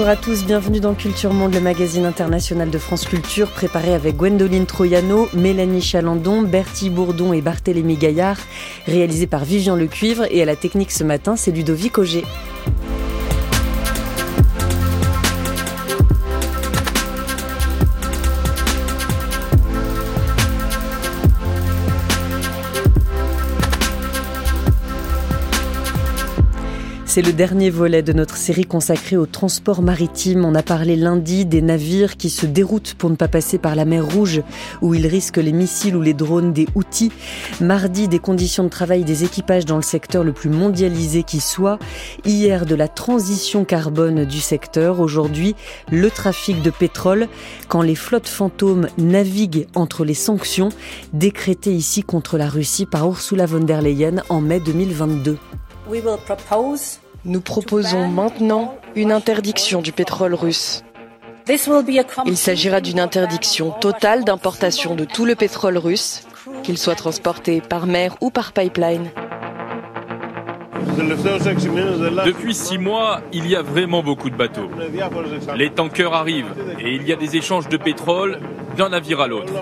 Bonjour à tous, bienvenue dans Culture Monde, le magazine international de France Culture, préparé avec Gwendoline Troyano, Mélanie Chalandon, Bertie Bourdon et Barthélémy Gaillard, réalisé par Vivian Lecuivre et à la technique ce matin, c'est Ludovic Auger. C'est le dernier volet de notre série consacrée au transport maritime. On a parlé lundi des navires qui se déroutent pour ne pas passer par la mer Rouge où ils risquent les missiles ou les drones des outils. Mardi, des conditions de travail des équipages dans le secteur le plus mondialisé qui soit. Hier, de la transition carbone du secteur. Aujourd'hui, le trafic de pétrole. Quand les flottes fantômes naviguent entre les sanctions décrétées ici contre la Russie par Ursula von der Leyen en mai 2022. Nous proposons maintenant une interdiction du pétrole russe. Il s'agira d'une interdiction totale d'importation de tout le pétrole russe, qu'il soit transporté par mer ou par pipeline. Depuis six mois, il y a vraiment beaucoup de bateaux. Les tankers arrivent et il y a des échanges de pétrole d'un navire à l'autre.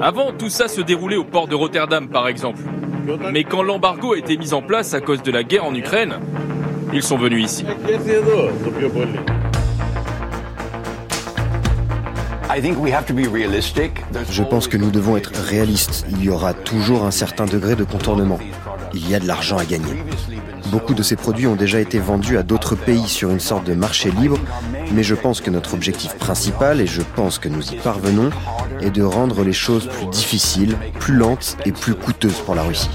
Avant, tout ça se déroulait au port de Rotterdam, par exemple. Mais quand l'embargo a été mis en place à cause de la guerre en Ukraine, ils sont venus ici. Je pense que nous devons être réalistes. Il y aura toujours un certain degré de contournement. Il y a de l'argent à gagner. Beaucoup de ces produits ont déjà été vendus à d'autres pays sur une sorte de marché libre, mais je pense que notre objectif principal, et je pense que nous y parvenons, est de rendre les choses plus difficiles, plus lentes et plus coûteuses pour la Russie.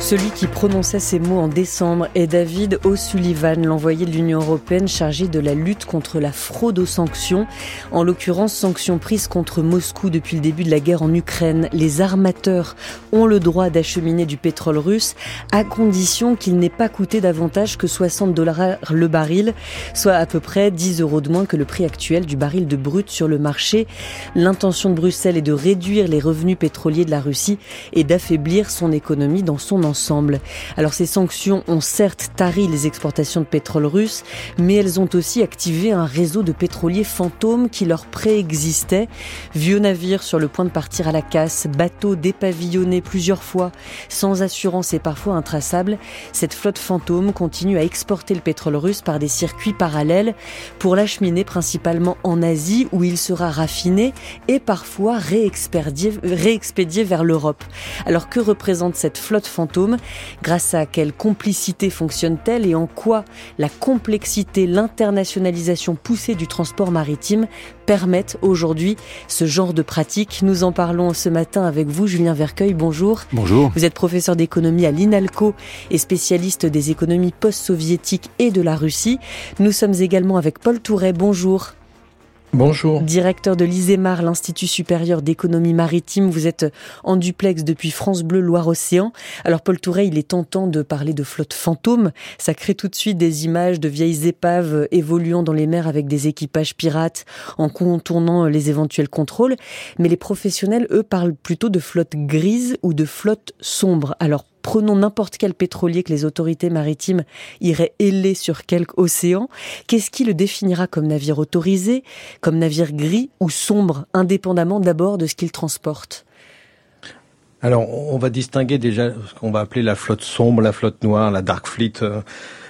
Celui qui prononçait ces mots en décembre est David O'Sullivan, l'envoyé de l'Union européenne chargé de la lutte contre la fraude aux sanctions, en l'occurrence sanctions prises contre Moscou depuis le début de la guerre en Ukraine. Les armateurs ont le droit d'acheminer du pétrole russe à condition qu'il n'ait pas coûté davantage que 60 dollars le baril, soit à peu près 10 euros de moins que le prix actuel du baril de brut sur le marché. L'intention de Bruxelles est de réduire les revenus pétroliers de la Russie et d'affaiblir son économie dans son ensemble Alors ces sanctions ont certes tari les exportations de pétrole russe, mais elles ont aussi activé un réseau de pétroliers fantômes qui leur préexistait. Vieux navires sur le point de partir à la casse, bateaux dépavillonnés plusieurs fois, sans assurance et parfois intraçables, cette flotte fantôme continue à exporter le pétrole russe par des circuits parallèles pour l'acheminer principalement en Asie où il sera raffiné et parfois réexpédié vers l'Europe. Alors que représente cette flotte fantôme? Grâce à quelle complicité fonctionne-t-elle et en quoi la complexité, l'internationalisation poussée du transport maritime permettent aujourd'hui ce genre de pratique? Nous en parlons ce matin avec vous, Julien Vercueil. Bonjour. Bonjour. Vous êtes professeur d'économie à l'INALCO et spécialiste des économies post-soviétiques et de la Russie. Nous sommes également avec Paul Touret. Bonjour. Bonjour. Directeur de l'ISEMAR, l'Institut supérieur d'économie maritime. Vous êtes en duplex depuis France Bleu Loire-Océan. Alors Paul Touret, il est tentant de parler de flotte fantôme. Ça crée tout de suite des images de vieilles épaves évoluant dans les mers avec des équipages pirates en contournant les éventuels contrôles. Mais les professionnels, eux, parlent plutôt de flotte grise ou de flotte sombre. Alors Prenons n'importe quel pétrolier que les autorités maritimes iraient héler sur quelque océan. Qu'est-ce qui le définira comme navire autorisé, comme navire gris ou sombre, indépendamment d'abord de ce qu'il transporte? Alors, on va distinguer déjà ce qu'on va appeler la flotte sombre, la flotte noire, la dark fleet.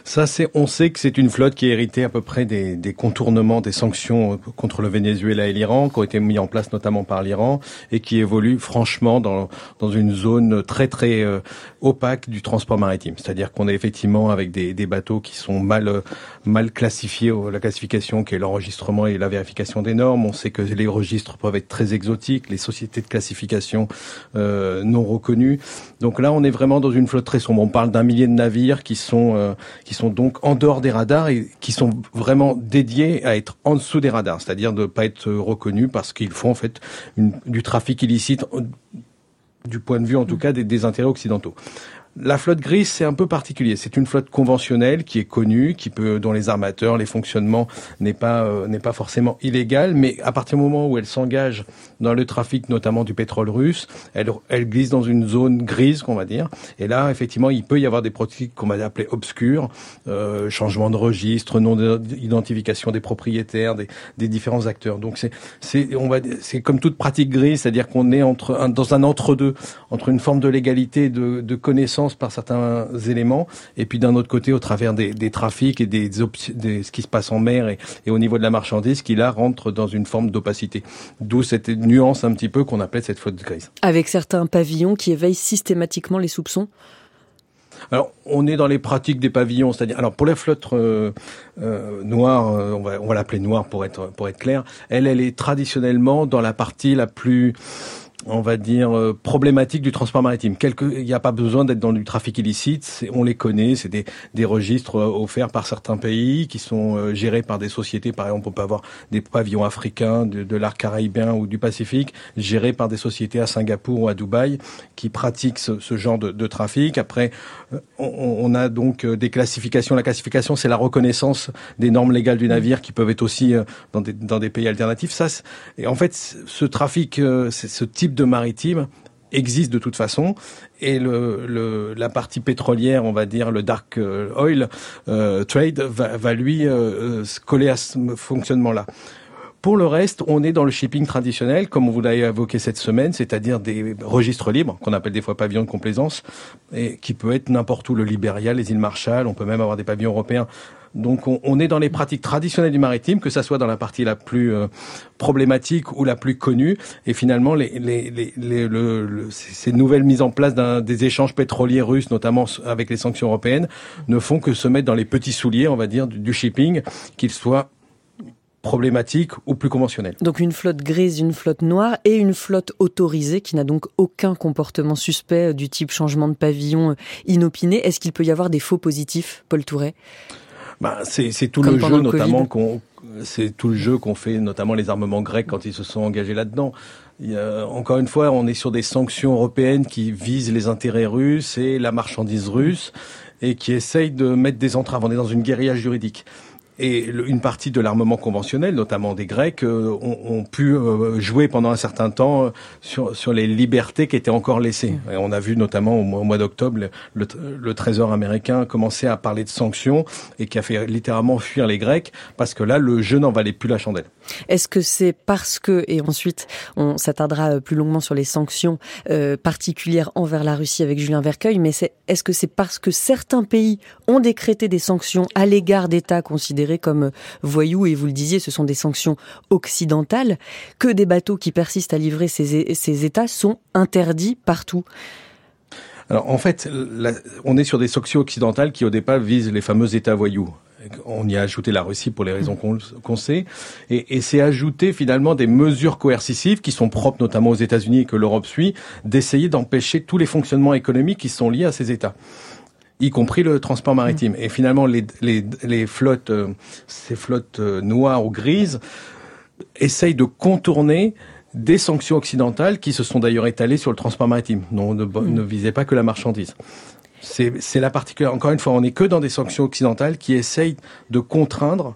Euh, ça, c'est, on sait que c'est une flotte qui a hérité à peu près des, des, contournements des sanctions euh, contre le Venezuela et l'Iran, qui ont été mis en place notamment par l'Iran, et qui évolue franchement dans, dans une zone très très euh, opaque du transport maritime. C'est-à-dire qu'on est effectivement avec des, des, bateaux qui sont mal euh, mal classifiés, la classification qui est l'enregistrement et la vérification des normes. On sait que les registres peuvent être très exotiques, les sociétés de classification euh, non reconnues. Donc là, on est vraiment dans une flotte très sombre. On parle d'un millier de navires qui sont qui sont donc en dehors des radars et qui sont vraiment dédiés à être en dessous des radars, c'est-à-dire de ne pas être reconnus parce qu'ils font en fait du trafic illicite du point de vue en tout cas des, intérêts occidentaux. La flotte grise, c'est un peu particulier. C'est une flotte conventionnelle qui est connue, qui peut, dont les armateurs, les fonctionnements n'est pas euh, n'est pas forcément illégal, mais à partir du moment où elle s'engage dans le trafic, notamment du pétrole russe, elle elle glisse dans une zone grise, qu'on va dire. Et là, effectivement, il peut y avoir des pratiques qu'on va appeler obscures, euh, changement de registre, nom d'identification des propriétaires, des, des différents acteurs. Donc c'est c'est on va c'est comme toute pratique grise, c'est-à-dire qu'on est entre dans un entre-deux entre une forme de légalité, de, de connaissance par certains éléments, et puis d'un autre côté, au travers des, des trafics et des, des, ce qui se passe en mer et, et, au niveau de la marchandise, qui là rentre dans une forme d'opacité. D'où cette nuance un petit peu qu'on appelle cette faute grise. Avec certains pavillons qui éveillent systématiquement les soupçons? Alors, on est dans les pratiques des pavillons, c'est-à-dire, alors pour la flotte euh, euh, noire, euh, on va, on va l'appeler noire pour être pour être clair, elle, elle est traditionnellement dans la partie la plus on va dire, euh, problématique du transport maritime. il n'y a pas besoin d'être dans du trafic illicite, on les connaît, c'est des, des, registres euh, offerts par certains pays qui sont euh, gérés par des sociétés, par exemple on peut avoir des pavillons africains de, de l'arc caribéen ou du Pacifique, gérés par des sociétés à Singapour ou à Dubaï qui pratiquent ce, ce genre de, de, trafic. Après, on, on, a donc des classifications. La classification, c'est la reconnaissance des normes légales du navire qui peuvent être aussi dans des, dans des pays alternatifs. Ça, et en fait, ce trafic, ce type de maritime existe de toute façon et le, la partie pétrolière, on va dire le dark euh, oil euh, trade, va, lui euh, coller à ce fonctionnement-là. Pour le reste, on est dans le shipping traditionnel, comme vous l'avez évoqué cette semaine, c'est-à-dire des registres libres, qu'on appelle des fois pavillons de complaisance, et qui peut être n'importe où, le Liberia, les îles Marshall, on peut même avoir des pavillons européens donc on, est dans les pratiques traditionnelles du maritime, que ça soit dans la partie la plus euh, problématique ou la plus connue. Et finalement, ces nouvelles mises en place des échanges pétroliers russes, notamment avec les sanctions européennes, ne font que se mettre dans les petits souliers, on va dire, du, shipping, qu'ils soient problématiques ou plus conventionnels. Donc une flotte grise, une flotte noire et une flotte autorisée qui n'a donc aucun comportement suspect du type changement de pavillon inopiné. Est-ce qu'il peut y avoir des faux positifs, Paul Touret bah, c'est tout le jeu, notamment qu'on c'est tout le jeu qu'on fait, notamment les armements grecs quand ils se sont engagés là-dedans. encore une fois, on est sur des sanctions européennes qui visent les intérêts russes et la marchandise russe et qui essayent de mettre des entraves. On est dans une guérilla juridique. Et une partie de l'armement conventionnel, notamment des Grecs, euh, ont, pu euh, jouer pendant un certain temps euh, sur, sur les libertés qui étaient encore laissées. Et on a vu notamment au mois, d'octobre le, le, Trésor américain commencer à parler de sanctions et qui a fait littéralement fuir les Grecs parce que là, le jeu n'en valait plus la chandelle. Est-ce que c'est parce que, et ensuite on s'attardera plus longuement sur les sanctions particulières envers la Russie avec Julien Vercueil, mais est-ce que c'est parce que certains pays ont décrété des sanctions à l'égard d'États considérés comme voyous, et vous le disiez, ce sont des sanctions occidentales, que des bateaux qui persistent à livrer ces, États sont interdits partout. Alors en fait, on est sur des sanctions occidentales qui au départ visent les fameux États voyous. On y a ajouté la Russie pour les raisons qu'on sait, et, et c'est ajouter finalement des mesures coercitives qui sont propres notamment aux États-Unis et que l'Europe suit, d'essayer d'empêcher tous les fonctionnements économiques qui sont liés à ces États y compris le transport maritime. Et finalement, les, les, les flottes, euh, ces flottes euh, noires ou grises, essayent de contourner des sanctions occidentales qui se sont d'ailleurs étalées sur le transport maritime. Non, ne, mm. ne visait pas que la marchandise. C'est la particulière. Encore une fois, on n'est que dans des sanctions occidentales qui essayent de contraindre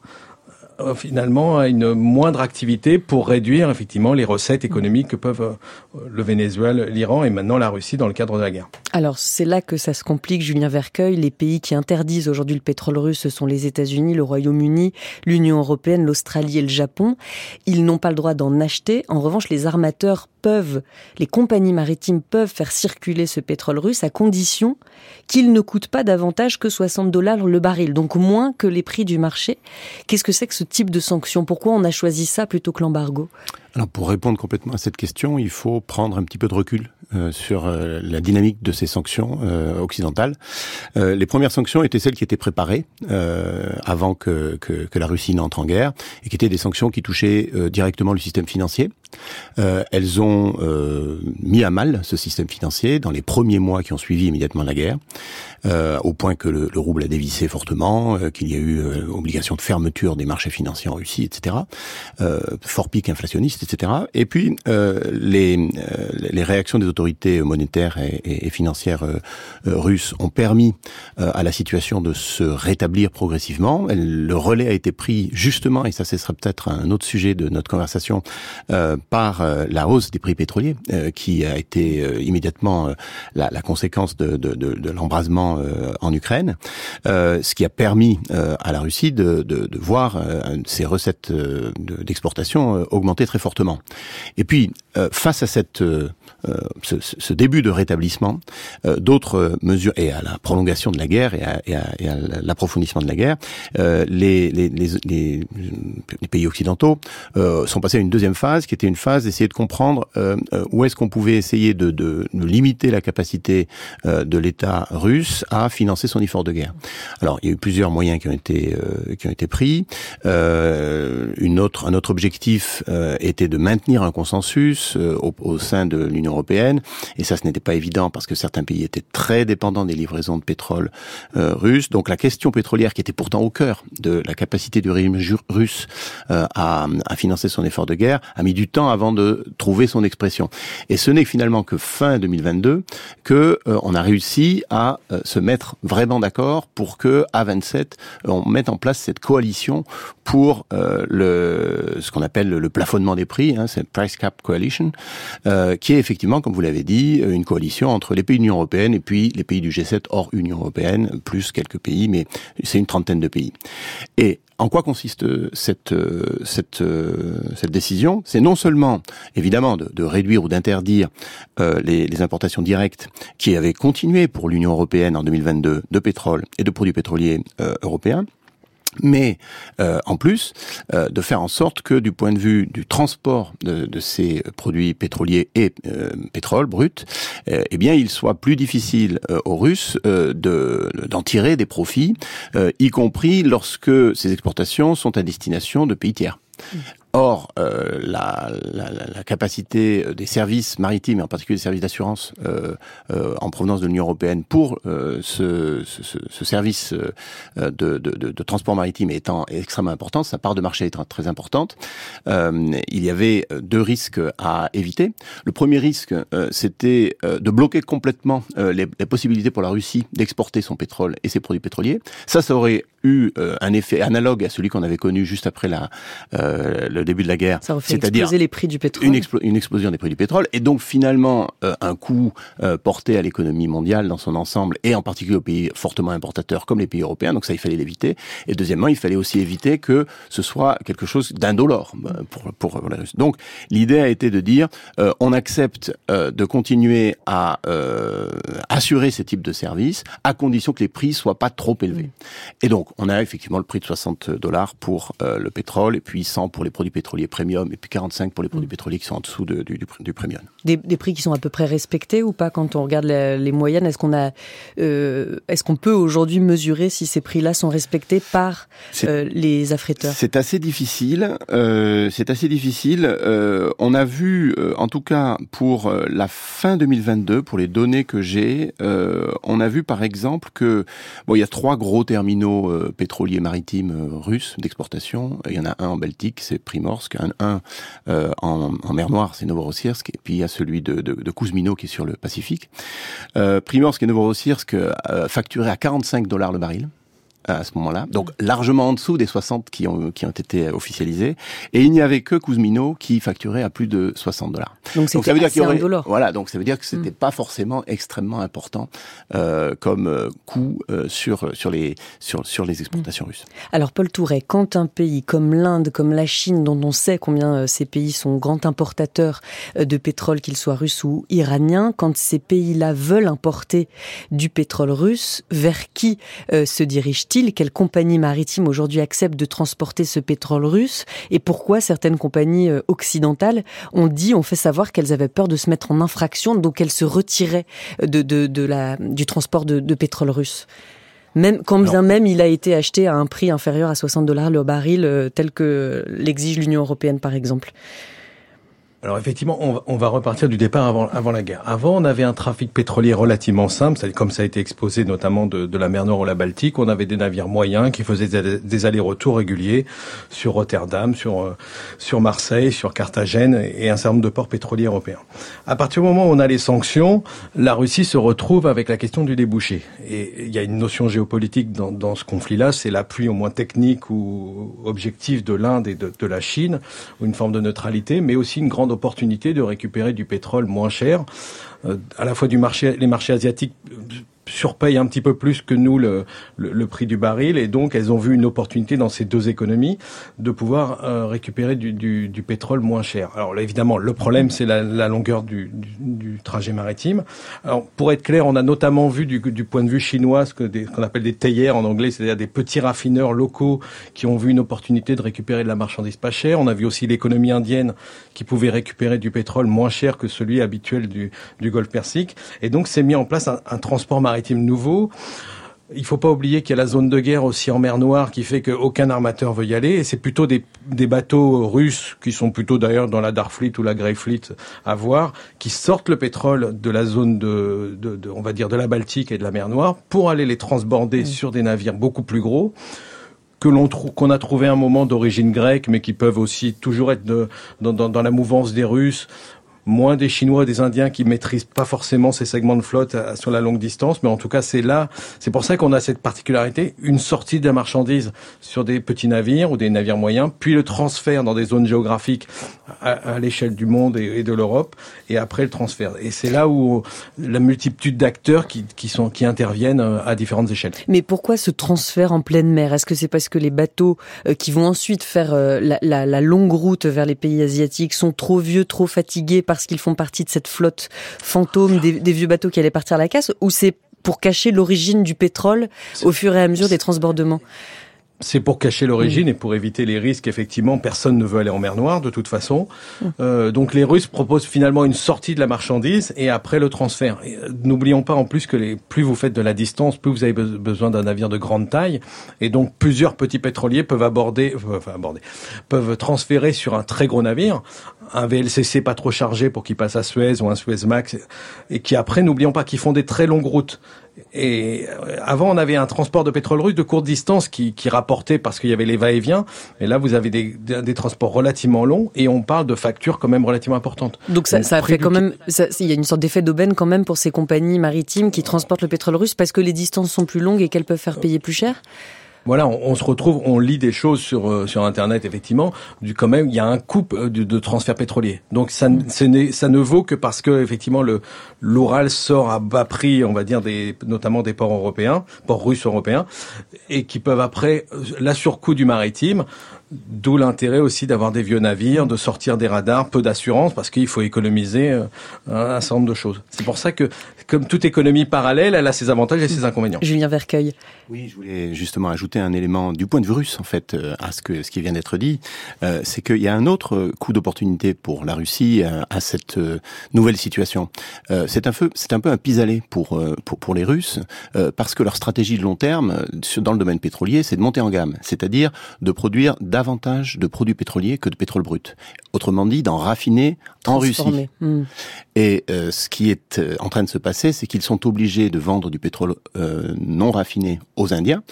euh, finalement à une moindre activité pour réduire effectivement les recettes économiques que peuvent euh, le Venezuela, l'Iran et maintenant la Russie dans le cadre de la guerre. Alors c'est là que ça se complique, Julien Vercueil. Les pays qui interdisent aujourd'hui le pétrole russe ce sont les États-Unis, le Royaume-Uni, l'Union européenne, l'Australie et le Japon. Ils n'ont pas le droit d'en acheter. En revanche, les armateurs peuvent, les compagnies maritimes peuvent faire circuler ce pétrole russe à condition qu'il ne coûte pas davantage que 60 dollars le baril, donc moins que les prix du marché. Qu'est-ce que c'est que ce type de sanction Pourquoi on a choisi ça plutôt que l'embargo? Alors pour répondre complètement à cette question, il faut prendre un petit peu de recul euh, sur euh, la dynamique de ces sanctions euh, occidentales. les premières sanctions étaient celles qui étaient préparées avant que, que, que, la Russie n'entre en guerre et qui étaient des sanctions qui touchaient directement le système financier. elles ont mis à mal ce système financier dans les premiers mois qui ont suivi immédiatement la guerre, au point que le, le, rouble a dévissé fortement, qu'il y a eu obligation de fermeture des marchés financiers en Russie, etc. fort pic inflationniste Et puis les, les réactions des autorités monétaires et, financières russes ont permis à la situation de se rétablir progressivement. Le relais a été pris justement, et ça ce sera peut-être un autre sujet de notre conversation, par la hausse des prix pétroliers, qui a été immédiatement la, la, conséquence de, de, de, de l'embrasement en Ukraine, ce qui a permis à la Russie de, de, de voir ses recettes d'exportation augmenter très fortement. Et puis, face à cette euh, ce, ce, début de rétablissement, euh, d'autres mesures et à la prolongation de la guerre et à, l'approfondissement de la guerre, euh, les, pays occidentaux sont passés à une deuxième phase, qui était une phase d'essayer de comprendre où est-ce qu'on pouvait essayer de, limiter la capacité de l'État russe à financer son effort de guerre. Alors, il y a eu plusieurs moyens qui ont été qui ont été pris. un autre objectif était de maintenir un consensus au, au sein de l'Union européenne. Et ça, ce n'était pas évident parce que certains pays étaient très dépendants des livraisons de pétrole euh, russe. Donc la question pétrolière, qui était pourtant au cœur de la capacité du régime russe euh, à, financer son effort de guerre, a mis du temps avant de trouver son expression. Et ce n'est finalement que fin 2022 que euh, on a réussi à euh, se mettre vraiment d'accord pour que à 27 on mette en place cette coalition pour le ce qu'on appelle le plafonnement des prix, hein, c'est Price Cap Coalition, qui est effectivement comme vous l'avez dit, euh, une coalition entre les pays de l'Union européenne et puis les pays du G7 hors Union européenne, plus quelques pays, mais c'est une trentaine de pays. Et en quoi consiste cette euh, cette euh, cette décision? C'est non seulement évidemment de, réduire ou d'interdire les, importations directes qui avaient continué pour l'Union européenne en 2022 de pétrole et de produits pétroliers européens, mais euh, en plus euh, de faire en sorte que du point de vue du transport de, ces produits pétroliers et euh, pétrole brut, eh bien il soit plus difficile aux Russes de d'en tirer des profits, y compris lorsque ces exportations sont à destination de pays tiers. Or, euh, la, la, la, capacité des services maritimes, et en particulier des services d'assurance euh, euh, en provenance de l'Union européenne pour euh, ce, ce, ce, service euh, de, de, de, de, transport maritime étant extrêmement importante, sa part de marché étant très importante, euh, il y avait deux risques à éviter. Le premier risque, c'était de bloquer complètement les, les, possibilités pour la Russie d'exporter son pétrole et ses produits pétroliers. Ça, ça aurait eu un effet analogue à celui qu'on avait connu juste après la, le début de la guerre. C'est-à-dire les prix du pétrole. Une, une, explosion des prix du pétrole et donc finalement euh, un coût euh, porté à l'économie mondiale dans son ensemble et en particulier aux pays fortement importateurs comme les pays européens. Donc ça, il fallait l'éviter. Et deuxièmement, il fallait aussi éviter que ce soit quelque chose d'indolore euh, pour, pour, les Russes. Donc l'idée a été de dire on accepte de continuer à assurer ce type de service à condition que les prix soient pas trop élevés. Et donc on a effectivement le prix de 60 dollars pour le pétrole et puis 100 pour les produits pétroliers premium et puis 45 pour les produits mm. pétroliers qui sont en dessous de, du, du, premium. Des, des, prix qui sont à peu près respectés ou pas quand on regarde les, moyennes? Est-ce qu'on a, euh, est-ce qu'on peut aujourd'hui mesurer si ces prix-là sont respectés par euh, les affréteurs? C'est assez difficile. Euh, c'est assez difficile. Euh, on a vu, euh, en tout cas pour euh, la fin 2022, pour les données que j'ai, on a vu par exemple que bon, il y a trois gros terminaux pétroliers maritimes russes d'exportation. Il y en a un en Baltique, c'est Primorsk, un, euh, en, mer Noire, c'est Novorossiysk, et puis il y a celui de, de, Kuzmino qui est sur le Pacifique. Euh, Primorsk et Novorossiysk euh, facturaient à 45 dollars le baril à ce moment-là, donc largement en dessous des 60 qui ont, qui ont été officialisés. Et il n'y avait que Kuzmino qui facturait à plus de 60 dollars. Donc, ça veut dire qu'il y aurait, voilà, donc ça veut dire que c'était mm. pas forcément extrêmement important euh, comme euh, coût euh, sur sur les sur sur les exportations mm. russes. Alors Paul Touret, quand un pays comme l'Inde, comme la Chine, dont on sait combien euh, ces pays sont grands importateurs euh, de pétrole, qu'ils soient russes ou iraniens, quand ces pays-là veulent importer du pétrole russe, vers qui se dirigent quelles compagnies maritimes aujourd'hui acceptent de transporter ce pétrole russe et pourquoi certaines compagnies euh, occidentales ont dit, ont fait savoir qu'elles avaient peur de se mettre en infraction, donc elles se retiraient de, de, de la, du transport de, de pétrole russe? Même quand bien même il a été acheté à un prix inférieur à 60 dollars le baril, euh, tel que l'exige l'Union européenne par exemple. Alors effectivement, on va, repartir du départ avant, avant la guerre. Avant, on avait un trafic pétrolier relativement simple, comme ça a été exposé notamment de, de la mer Nord ou la Baltique. On avait des navires moyens qui faisaient des, allers-retours réguliers sur Rotterdam, sur, euh, sur Marseille, sur Carthagène et un certain nombre de ports pétroliers européens. À partir du moment où on a les sanctions, la Russie se retrouve avec la question du débouché. Et il y a une notion géopolitique dans, dans ce conflit-là, c'est l'appui au moins technique ou objectif de l'Inde et de, de la Chine, ou une forme de neutralité, mais aussi une grande opportunité de récupérer du pétrole moins cher, euh, à la fois du marché, les marchés asiatiques surpayent un petit peu plus que nous le, le, prix du baril et donc elles ont vu une opportunité dans ces deux économies de pouvoir euh, récupérer du, du, du, pétrole moins cher. Alors là, évidemment, le problème c'est la, longueur du, du, trajet maritime. Alors pour être clair, on a notamment vu du, point de vue chinois ce qu'on appelle des théières en anglais, c'est-à-dire des petits raffineurs locaux qui ont vu une opportunité de récupérer de la marchandise pas chère. On a vu aussi l'économie indienne qui pouvait récupérer du pétrole moins cher que celui habituel du, du Golfe Persique. Et donc c'est mis en place un, un transport maritime maritime nouveau. Il faut pas oublier qu'il y a la zone de guerre aussi en mer Noire qui fait qu'aucun armateur veut y aller. Et c'est plutôt des, bateaux russes qui sont plutôt d'ailleurs dans la Dark Fleet ou la Grey Fleet à voir, qui sortent le pétrole de la zone de, on va dire, de la Baltique et de la mer Noire pour aller les transborder mmh. sur des navires beaucoup plus gros que l'on qu'on a trouvé un moment d'origine grecque, mais qui peuvent aussi toujours être dans, dans, la mouvance des Russes moins des Chinois et des Indiens qui maîtrisent pas forcément ces segments de flotte euh, sur la longue distance, mais en tout cas c'est là, c'est pour ça qu'on a cette particularité, une sortie de la marchandise sur des petits navires ou des navires moyens, puis le transfert dans des zones géographiques à, l'échelle du monde et, de l'Europe, et après le transfert. Et c'est là où la multitude d'acteurs qui, qui, sont qui interviennent euh, à différentes échelles. Mais pourquoi ce transfert en pleine mer? Est-ce que c'est parce que les bateaux euh, qui vont ensuite faire la, longue route vers les pays asiatiques sont trop vieux, trop fatigués par parce qu'ils font partie de cette flotte fantôme des, vieux bateaux qui allaient partir à la casse, ou c'est pour cacher l'origine du pétrole au fur et à mesure des transbordements? C'est pour cacher l'origine et pour éviter les risques. Effectivement, personne ne veut aller en mer Noire de toute façon. Euh, donc les Russes proposent finalement une sortie de la marchandise et après le transfert. Euh, n'oublions pas en plus que les, plus vous faites de la distance, plus vous avez besoin d'un navire de grande taille et donc plusieurs petits pétroliers peuvent aborder, euh, enfin aborder, peuvent transférer sur un très gros navire un VLCC pas trop chargé pour qu'il passe à Suez ou un Suez Max et qui après, n'oublions pas, qu'ils font des très longues routes. Et euh, avant, on avait un transport de pétrole russe de courte distance qui, qui rapportait parce qu'il y avait les va-et-vient. Et là, vous avez des, des, transports relativement longs et on parle de factures quand même relativement importantes. Donc ça, ça fait quand même, il y a une sorte d'effet d'aubaine quand même pour ces compagnies maritimes qui transportent le pétrole russe parce que les distances sont plus longues et qu'elles peuvent faire payer plus cher? Voilà, on, se retrouve, on lit des choses sur euh, sur internet effectivement. Du quand même, il y a un couple euh, de, de transfert pétrolier. Donc ça, ça ne vaut que parce que effectivement le l'Oral sort à bas prix, on va dire des notamment des ports européens, ports russes européens, et qui peuvent après la surcoût du maritime D'où l'intérêt aussi d'avoir des vieux navires, de sortir des radars, peu d'assurance, parce qu'il faut économiser euh, un certain nombre de choses. C'est pour ça que, comme toute économie parallèle, elle a ses avantages et ses inconvénients. Julien Vercueil. Oui, je voulais justement ajouter un élément du point de vue russe, en fait, euh, à ce, que, ce qui vient d'être dit. Euh, c'est qu'il y a un autre coup d'opportunité pour la Russie à cette nouvelle situation. c'est un c'est un peu un pis-aller pour, pour, pour les Russes, parce que leur stratégie de long terme, dans le domaine pétrolier, c'est de monter en gamme, c'est-à-dire de produire davantage de produits pétroliers que de pétrole brut. Autrement dit, d'en raffiner en Russie. Hmm. Et euh, ce qui est euh, en train de se passer, c'est qu'ils sont obligés de vendre du pétrole euh, non raffiné aux Indiens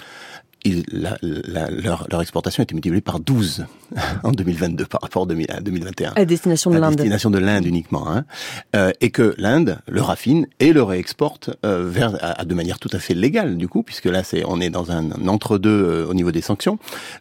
la, leur, leur, exportation a été multipliée par 12 en 2022 par rapport à 2021. À destination de l'Inde. À destination de l'Inde uniquement. Hein. Euh, et que l'Inde le raffine et le réexporte euh, vers, à, de manière tout à fait légale du coup, puisque là c'est on est dans un, entre-deux euh, au niveau des sanctions,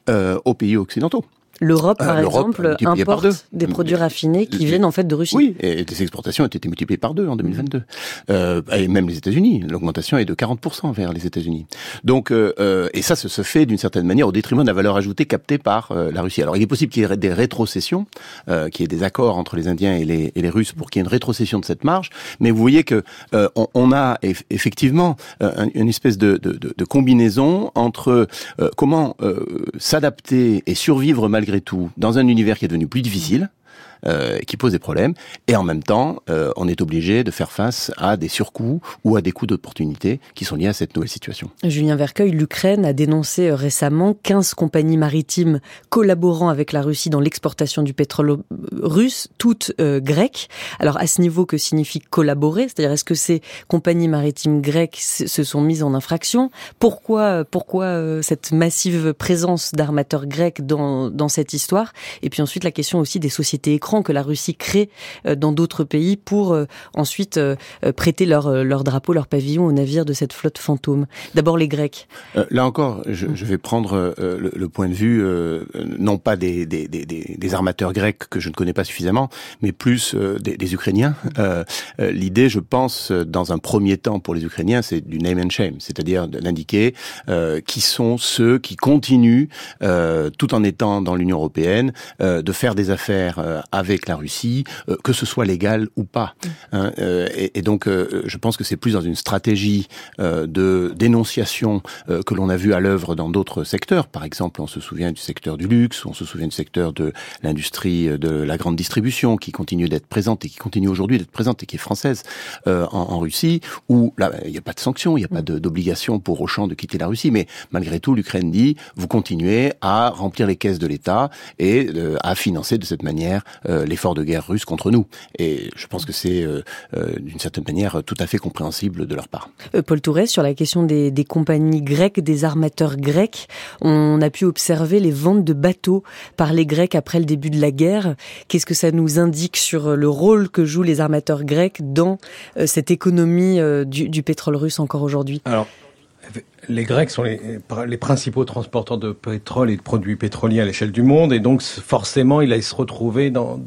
euh, aux pays occidentaux. L'Europe, par euh, exemple, importe des produits raffinés qui viennent en fait de Russie. Oui, et les exportations ont été multipliées par deux en 2022. Euh, et même les États-Unis, l'augmentation est de 40% vers les États-Unis. Donc, euh, euh, et ça, ça se fait d'une certaine manière au détriment de la valeur ajoutée captée par euh, la Russie. Alors, il est possible qu'il y ait des rétrocessions, qu'il y ait des accords entre les Indiens et les, et les Russes pour qu'il y ait une rétrocession de cette marge. Mais vous voyez que on, on, a effectivement une espèce de, de, de combinaison entre comment s'adapter et survivre malgré tout dans un univers qui est devenu plus difficile qui pose des problèmes. Et en même temps, on est obligé de faire face à des surcoûts ou à des coûts d'opportunité qui sont liés à cette nouvelle situation. Julien Vercueil, l'Ukraine a dénoncé récemment 15 compagnies maritimes collaborant avec la Russie dans l'exportation du pétrole russe, toutes grecques. Alors à ce niveau, que signifie collaborer? C'est-à-dire est-ce que ces compagnies maritimes grecques se sont mises en infraction? Pourquoi, euh, cette massive présence d'armateurs grecs dans, cette histoire? Et puis ensuite la question aussi des sociétés que la Russie crée euh, dans d'autres pays pour euh, ensuite prêter leur, leur drapeau, leur pavillon aux navires de cette flotte fantôme. D'abord les Grecs. là encore, je, vais prendre le, point de vue non pas des, des, des, des, armateurs grecs que je ne connais pas suffisamment, mais plus des, Ukrainiens. L'idée, je pense, dans un premier temps pour les Ukrainiens, c'est du name and shame, c'est-à-dire d'indiquer euh, qui sont ceux qui continuent, euh, tout en étant dans l'Union européenne, euh, de faire des affaires euh, avec la Russie, euh, que ce soit légal ou pas. Hein, euh, et, et, donc, je pense que c'est plus dans une stratégie de dénonciation que l'on a vu à l'œuvre dans d'autres secteurs. Par exemple, on se souvient du secteur du luxe, on se souvient du secteur de l'industrie de la grande distribution qui continue d'être présente et qui continue aujourd'hui d'être présente et qui est française en, en, Russie, où là, il n'y a pas de sanctions, il n'y a pas d'obligation pour Auchan de quitter la Russie, mais malgré tout, l'Ukraine dit, vous continuez à remplir les caisses de l'État et euh, à financer de cette manière euh, l'effort de guerre russe contre nous. Et je pense que c'est euh, d'une certaine manière tout à fait compréhensible de leur part. Paul Touré, sur la question des, des compagnies grecques, des armateurs grecs, on a pu observer les ventes de bateaux par les Grecs après le début de la guerre. Qu'est-ce que ça nous indique sur le rôle que jouent les armateurs grecs dans cette économie du, du pétrole russe encore aujourd'hui? Alors, les Grecs sont les, principaux transporteurs de pétrole et de produits pétroliers à l'échelle du monde, et donc forcément, il allait se retrouver dans,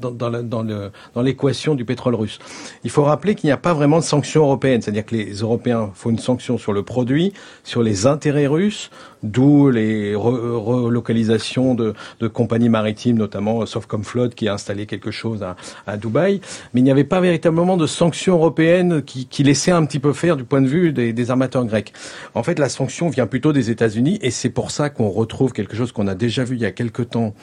l'équation du pétrole russe. Il faut rappeler qu'il n'y a pas vraiment de sanctions européennes, c'est-à-dire que les Européens font une sanction sur le produit, sur les intérêts russes, d'où les relocalisations de, de, compagnies maritimes, notamment Softcom qui a installé quelque chose à, à Dubaï, mais il n'y avait pas véritablement de sanctions européennes qui, qui laissaient un petit peu faire du point de vue des, des armateurs grecs. En fait, la vient plutôt des États-Unis et c'est pour ça qu'on retrouve quelque chose qu'on a déjà vu il y a quelque temps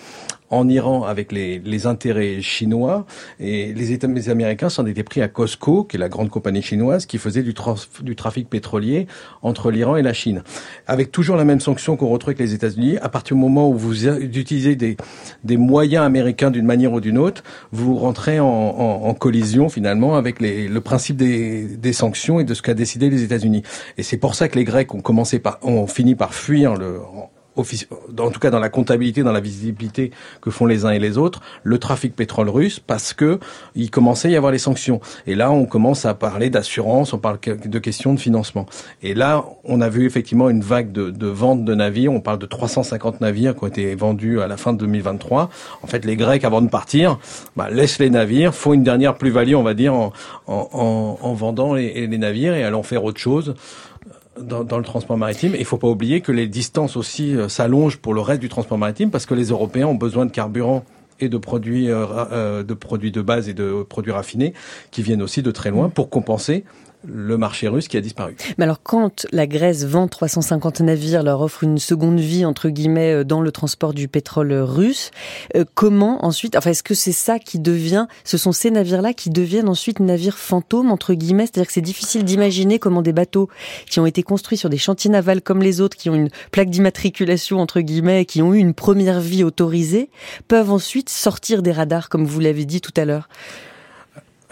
en Iran avec les, les intérêts chinois et les, États, Américains s'en étaient pris à Costco, qui est la grande compagnie chinoise qui faisait du, du trafic pétrolier entre l'Iran et la Chine. Avec toujours la même sanction qu'on retrouve avec les États-Unis, à partir du moment où vous utilisez des, des moyens américains d'une manière ou d'une autre, vous rentrez en, en, en collision finalement avec les, le principe des, des sanctions et de ce qu'a décidé les États-Unis. Et c'est pour ça que les Grecs ont commencé par, ont fini par fuir le en tout cas dans la comptabilité, dans la visibilité que font les uns et les autres, le trafic pétrole russe parce que il commençait à y avoir les sanctions. Et là, on commence à parler d'assurance, on parle de questions de financement. Et là, on a vu effectivement une vague de, de ventes de navires. On parle de 350 navires qui ont été vendus à la fin de 2023. En fait, les Grecs, avant de partir, bah, laissent les navires, font une dernière plus-value, on va dire, en, en, en vendant les, les navires et allant faire autre chose dans, le transport maritime. Il faut pas oublier que les distances aussi euh, s'allongent pour le reste du transport maritime parce que les Européens ont besoin de carburant et de produits, euh, euh, de produits de base et de produits raffinés qui viennent aussi de très loin pour compenser le marché russe qui a disparu. Mais alors quand la Grèce vend 350 navires, leur offre une seconde vie entre guillemets euh, dans le transport du pétrole russe, euh, comment ensuite enfin est-ce que c'est ça qui devient ce sont ces navires-là qui deviennent ensuite navires fantômes entre guillemets, c'est-à-dire que c'est difficile d'imaginer comment des bateaux qui ont été construits sur des chantiers navals comme les autres qui ont une plaque d'immatriculation entre guillemets qui ont eu une première vie autorisée peuvent ensuite sortir des radars comme vous l'avez dit tout à l'heure.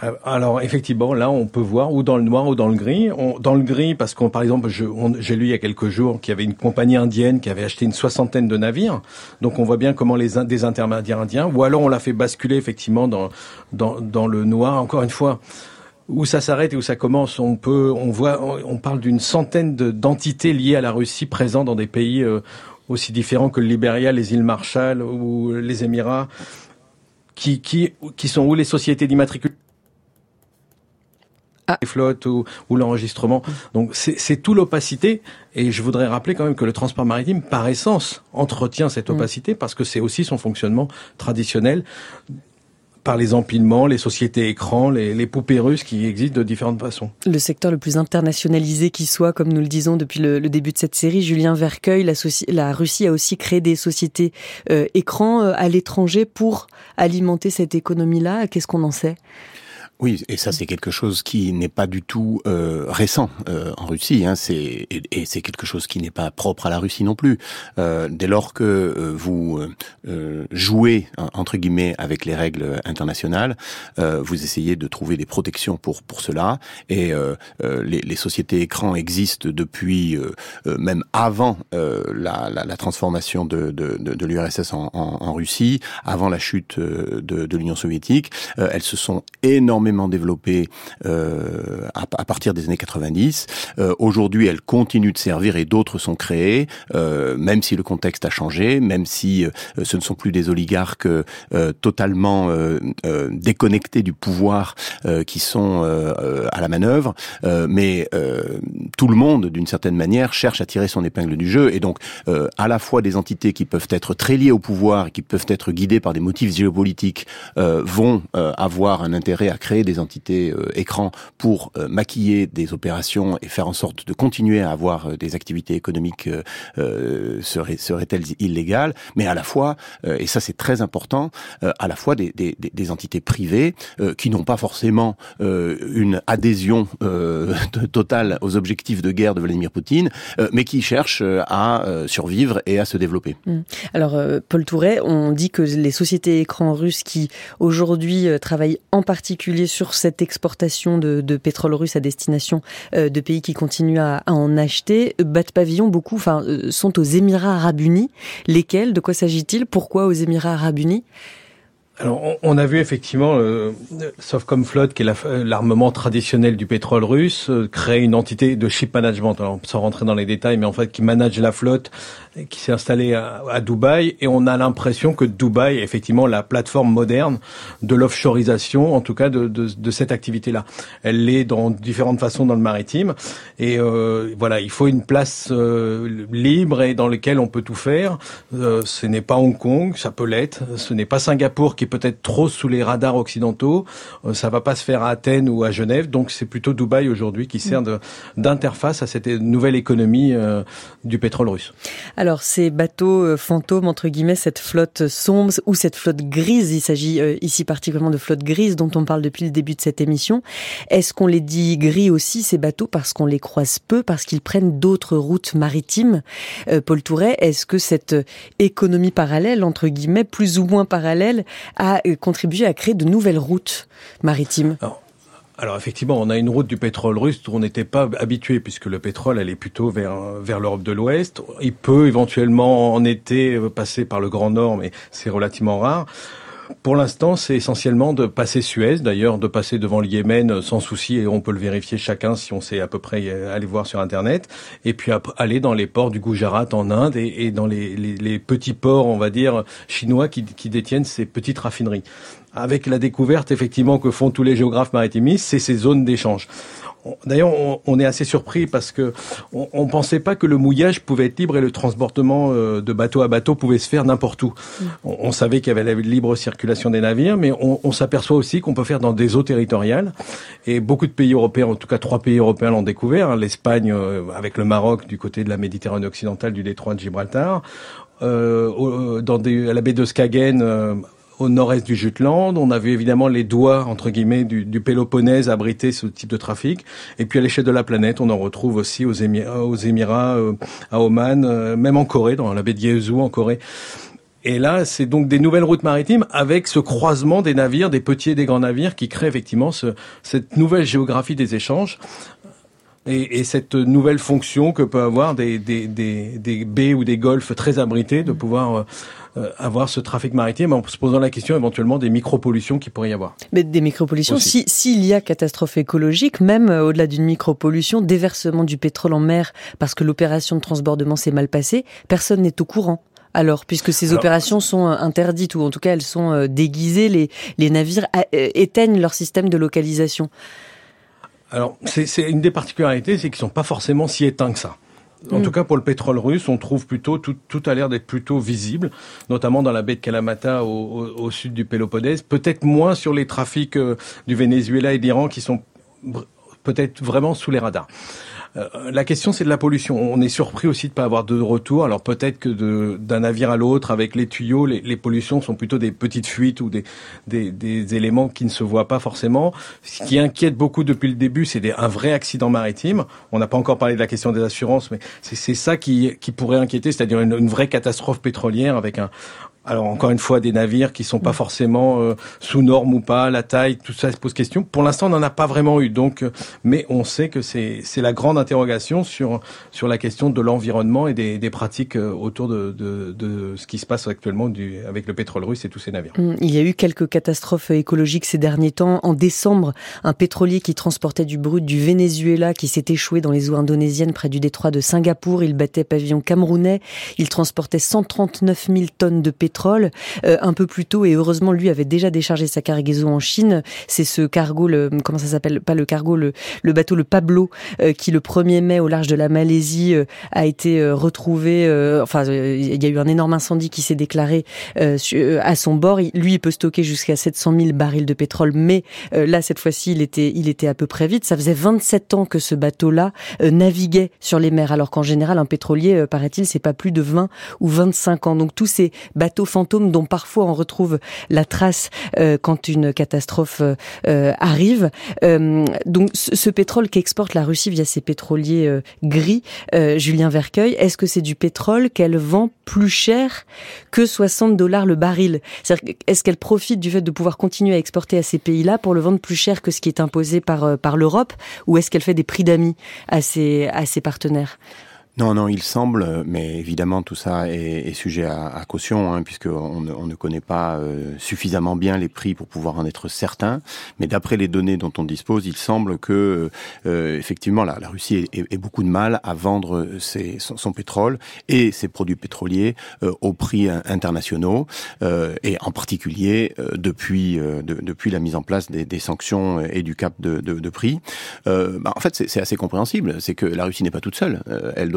Euh, alors effectivement, là, on peut voir ou dans le noir ou dans le gris. On, dans le gris, parce qu'on, par exemple, j'ai lu il y a quelques jours qu'il y avait une compagnie indienne qui avait acheté une soixantaine de navires. Donc on voit bien comment les des intermédiaires indiens. Ou alors on l'a fait basculer effectivement dans, dans dans le noir. Encore une fois où ça s'arrête et où ça commence. On peut, on voit, on parle d'une centaine d'entités liées à la Russie présentes dans des pays euh, aussi différents que le Libéria, les îles Marshall ou les Émirats, qui, qui, qui sont où les sociétés d'immatriculation ah. les flottes ou, ou l'enregistrement. Donc c'est tout l'opacité. Et je voudrais rappeler quand même que le transport maritime, par essence, entretient cette mm. opacité parce que c'est aussi son fonctionnement traditionnel par les empilements, les sociétés écrans, les, les, poupées russes qui existent de différentes façons. Le secteur le plus internationalisé qui soit, comme nous le disons depuis le, début de cette série, Julien Vercueil, la, la Russie a aussi créé des sociétés euh, écrans euh, à l'étranger pour alimenter cette économie-là. Qu'est-ce qu'on en sait? Oui, et ça c'est quelque chose qui n'est pas du tout euh, récent euh, en Russie. Hein, c'est et, c'est quelque chose qui n'est pas propre à la Russie non plus. Euh, dès lors que euh, vous euh, jouez entre guillemets avec les règles internationales, vous essayez de trouver des protections pour pour cela. Et les, les, sociétés écrans existent depuis même avant la, la, la, transformation de, de, de, de l'URSS en, en, en, Russie, avant la chute de, de l'Union soviétique. elles se sont énormément développée euh, à, partir des années 90. Euh, Aujourd'hui, elle continue de servir et d'autres sont créées, euh, même si le contexte a changé, même si euh, ce ne sont plus des oligarques totalement déconnectés du pouvoir qui sont à la manœuvre, mais tout le monde, d'une certaine manière, cherche à tirer son épingle du jeu, et donc à la fois des entités qui peuvent être très liées au pouvoir et qui peuvent être guidées par des motifs géopolitiques vont avoir un intérêt à créer des entités euh, écrans pour euh, maquiller des opérations et faire en sorte de continuer à avoir euh, des activités économiques seraient, seraient-elles illégales, mais à la fois, et ça c'est très important, à la fois des, des, des entités privées qui n'ont pas forcément une adhésion totale aux objectifs de guerre de Vladimir Poutine, mais qui cherchent à survivre et à se développer. Mmh. Alors, Paul Touret, on dit que les sociétés écrans russes qui aujourd'hui travaillent en particulier sur cette exportation de, pétrole russe à destination euh, de pays qui continuent à, en acheter. Battent pavillon, beaucoup enfin, euh, sont aux Émirats arabes unis. Lesquels? De quoi s'agit-il? Pourquoi aux Émirats arabes unis? Alors, on a vu effectivement, euh, Flotte, qui est l'armement traditionnel du pétrole russe, euh, créer une entité de ship management. Alors, sans rentrer dans les détails, mais en fait, qui manage la flotte, qui s'est installée à, à, Dubaï, et on a l'impression que Dubaï est effectivement la plateforme moderne de l'offshoreisation, en tout cas de, de, de cette activité-là. Elle l'est dans différentes façons dans le maritime, et euh, voilà, il faut une place euh, libre et dans laquelle on peut tout faire. Euh, ce n'est pas Hong Kong, ça peut l'être. Ce n'est pas Singapour qui peut-être trop sous les radars occidentaux. Euh, ça va pas se faire à Athènes ou à Genève, donc c'est plutôt Dubaï aujourd'hui qui sert d'interface à cette nouvelle économie euh, du pétrole russe. Alors ces bateaux euh, fantômes entre guillemets, cette flotte sombre ou cette flotte grise, il s'agit ici particulièrement de flotte grise dont on parle depuis le début de cette émission. Est-ce qu'on les dit gris aussi ces bateaux parce qu'on les croise peu, parce qu'ils prennent d'autres routes maritimes? Paul Touret, est-ce que cette économie parallèle entre guillemets, plus ou moins parallèle, a contribué à créer de nouvelles routes maritimes alors, effectivement, on a une route du pétrole russe où on n'était pas habitué puisque le pétrole allait plutôt vers vers l'Europe de l'Ouest. Il peut éventuellement en été passer par le Grand Nord, mais c'est relativement rare. Pour l'instant, c'est essentiellement de passer Suez, d'ailleurs, de passer devant le Yémen sans souci, et on peut le vérifier chacun si on sait à peu près aller voir sur Internet, et puis aller dans les ports du Gujarat en Inde et, dans les, petits ports, on va dire, chinois qui détiennent ces petites raffineries. Avec la découverte, effectivement, que font tous les géographes maritimistes, c'est ces zones d'échange. D'ailleurs, on, est assez surpris parce que on, ne pensait pas que le mouillage pouvait être libre et le transportement euh, de bateau à bateau pouvait se faire n'importe où. Mm. On, savait qu'il y avait la libre circulation des navires, mais on, s'aperçoit aussi qu'on peut faire dans des eaux territoriales. Et beaucoup de pays européens, en tout cas trois pays européens l'ont découvert. Hein. L'Espagne euh, avec le Maroc du côté de la Méditerranée occidentale du détroit de Gibraltar. Euh, dans des, à la baie de Skagen, au nord-est du Jutland. On a vu évidemment les doigts, entre guillemets, du, Péloponnèse abriter ce type de trafic. Et puis à l'échelle de la planète, on en retrouve aussi aux Émirats, aux Émirats euh, à Oman, euh, même en Corée, dans la baie de Yeosu en Corée. Et là, c'est donc des nouvelles routes maritimes avec ce croisement des navires, des petits et des grands navires qui créent effectivement ce, cette nouvelle géographie des échanges. Et, et, cette nouvelle fonction que peut avoir des, des, des, des baies ou des golfs très abrités, de pouvoir euh, euh, avoir ce trafic maritime en se posant la question éventuellement des micropollutions qui pourrait y avoir. Mais des micropollutions, s'il si, y a catastrophe écologique, même euh, au-delà d'une micropollution, déversement du pétrole en mer parce que l'opération de transbordement s'est mal passée, personne n'est au courant. Alors, puisque ces opérations sont euh, interdites ou en tout cas elles sont déguisées, les, les navires éteignent leur système de localisation. Alors, c'est une des particularités, c'est qu'ils sont pas forcément si éteints que ça. En mm. tout cas, pour le pétrole russe, on trouve plutôt tout, tout a l'air d'être plutôt visible, notamment dans la baie de Kalamata au, sud du Péloponnèse. Peut-être moins sur les trafics euh, du Venezuela et d'Iran qui sont peut-être vraiment sous les radars. Euh, la question, c'est de la pollution. On est surpris aussi de pas avoir de retour. Alors peut-être que d'un navire à l'autre, avec les tuyaux, les, les, pollutions sont plutôt des petites fuites ou des, des, des, éléments qui ne se voient pas forcément. Ce qui inquiète beaucoup depuis le début, c'est un vrai accident maritime. On n'a pas encore parlé de la question des assurances, mais c'est ça qui, qui pourrait inquiéter, c'est-à-dire une, une, vraie catastrophe pétrolière avec un, alors encore une fois, des navires qui sont pas forcément euh, sous normes ou pas, la taille, tout ça se pose question. Pour l'instant, on n'en a pas vraiment eu. Donc, euh, mais on sait que c'est c'est la grande interrogation sur sur la question de l'environnement et des, des pratiques euh, autour de, de, de ce qui se passe actuellement du, avec le pétrole russe et tous ces navires. Hum, il y a eu quelques catastrophes écologiques ces derniers temps. En décembre, un pétrolier qui transportait du brut du Venezuela qui s'est échoué dans les eaux indonésiennes près du détroit de Singapour. Il battait pavillon camerounais. Il transportait 139 000 tonnes de pétrole pétrole euh, un peu plus tôt et heureusement lui avait déjà déchargé sa cargaison en Chine. C'est ce cargo, le, comment ça s'appelle? Pas le cargo, le, le bateau le Pablo euh, qui le 1er mai au large de la Malaisie euh, a été retrouvé. enfin, il y a eu un énorme incendie qui s'est déclaré à son bord. Lui, il peut stocker jusqu'à 700 000 barils de pétrole, mais là cette fois-ci, il était, il était à peu près vide. Ça faisait 27 ans que ce bateau-là naviguait sur les mers, alors qu'en général, un pétrolier, paraît-il, c'est pas plus de 20 ou 25 ans. Donc tous ces bateaux fantômes dont parfois on retrouve la trace euh, quand une catastrophe euh, arrive. Euh, donc ce pétrole qu'exporte la Russie via ses pétroliers gris, Julien Vercueil, est-ce que c'est du pétrole qu'elle vend plus cher que 60 dollars le baril? Est-ce qu'elle profite du fait de pouvoir continuer à exporter à ces pays-là pour le vendre plus cher que ce qui est imposé par, l'Europe? Ou est-ce qu'elle fait des prix d'amis à ses partenaires? Non, non, il semble, mais évidemment tout ça est, sujet à, caution, hein, puisqu'on on ne connaît pas euh, suffisamment bien les prix pour pouvoir en être certain. Mais d'après les données dont on dispose, il semble que euh, effectivement la, Russie ait, beaucoup de mal à vendre son, pétrole et ses produits pétroliers euh, au prix internationaux, et en particulier depuis de, depuis la mise en place des, sanctions et du cap de, prix. Bah, en fait, c'est assez compréhensible. C'est que la Russie n'est pas toute seule.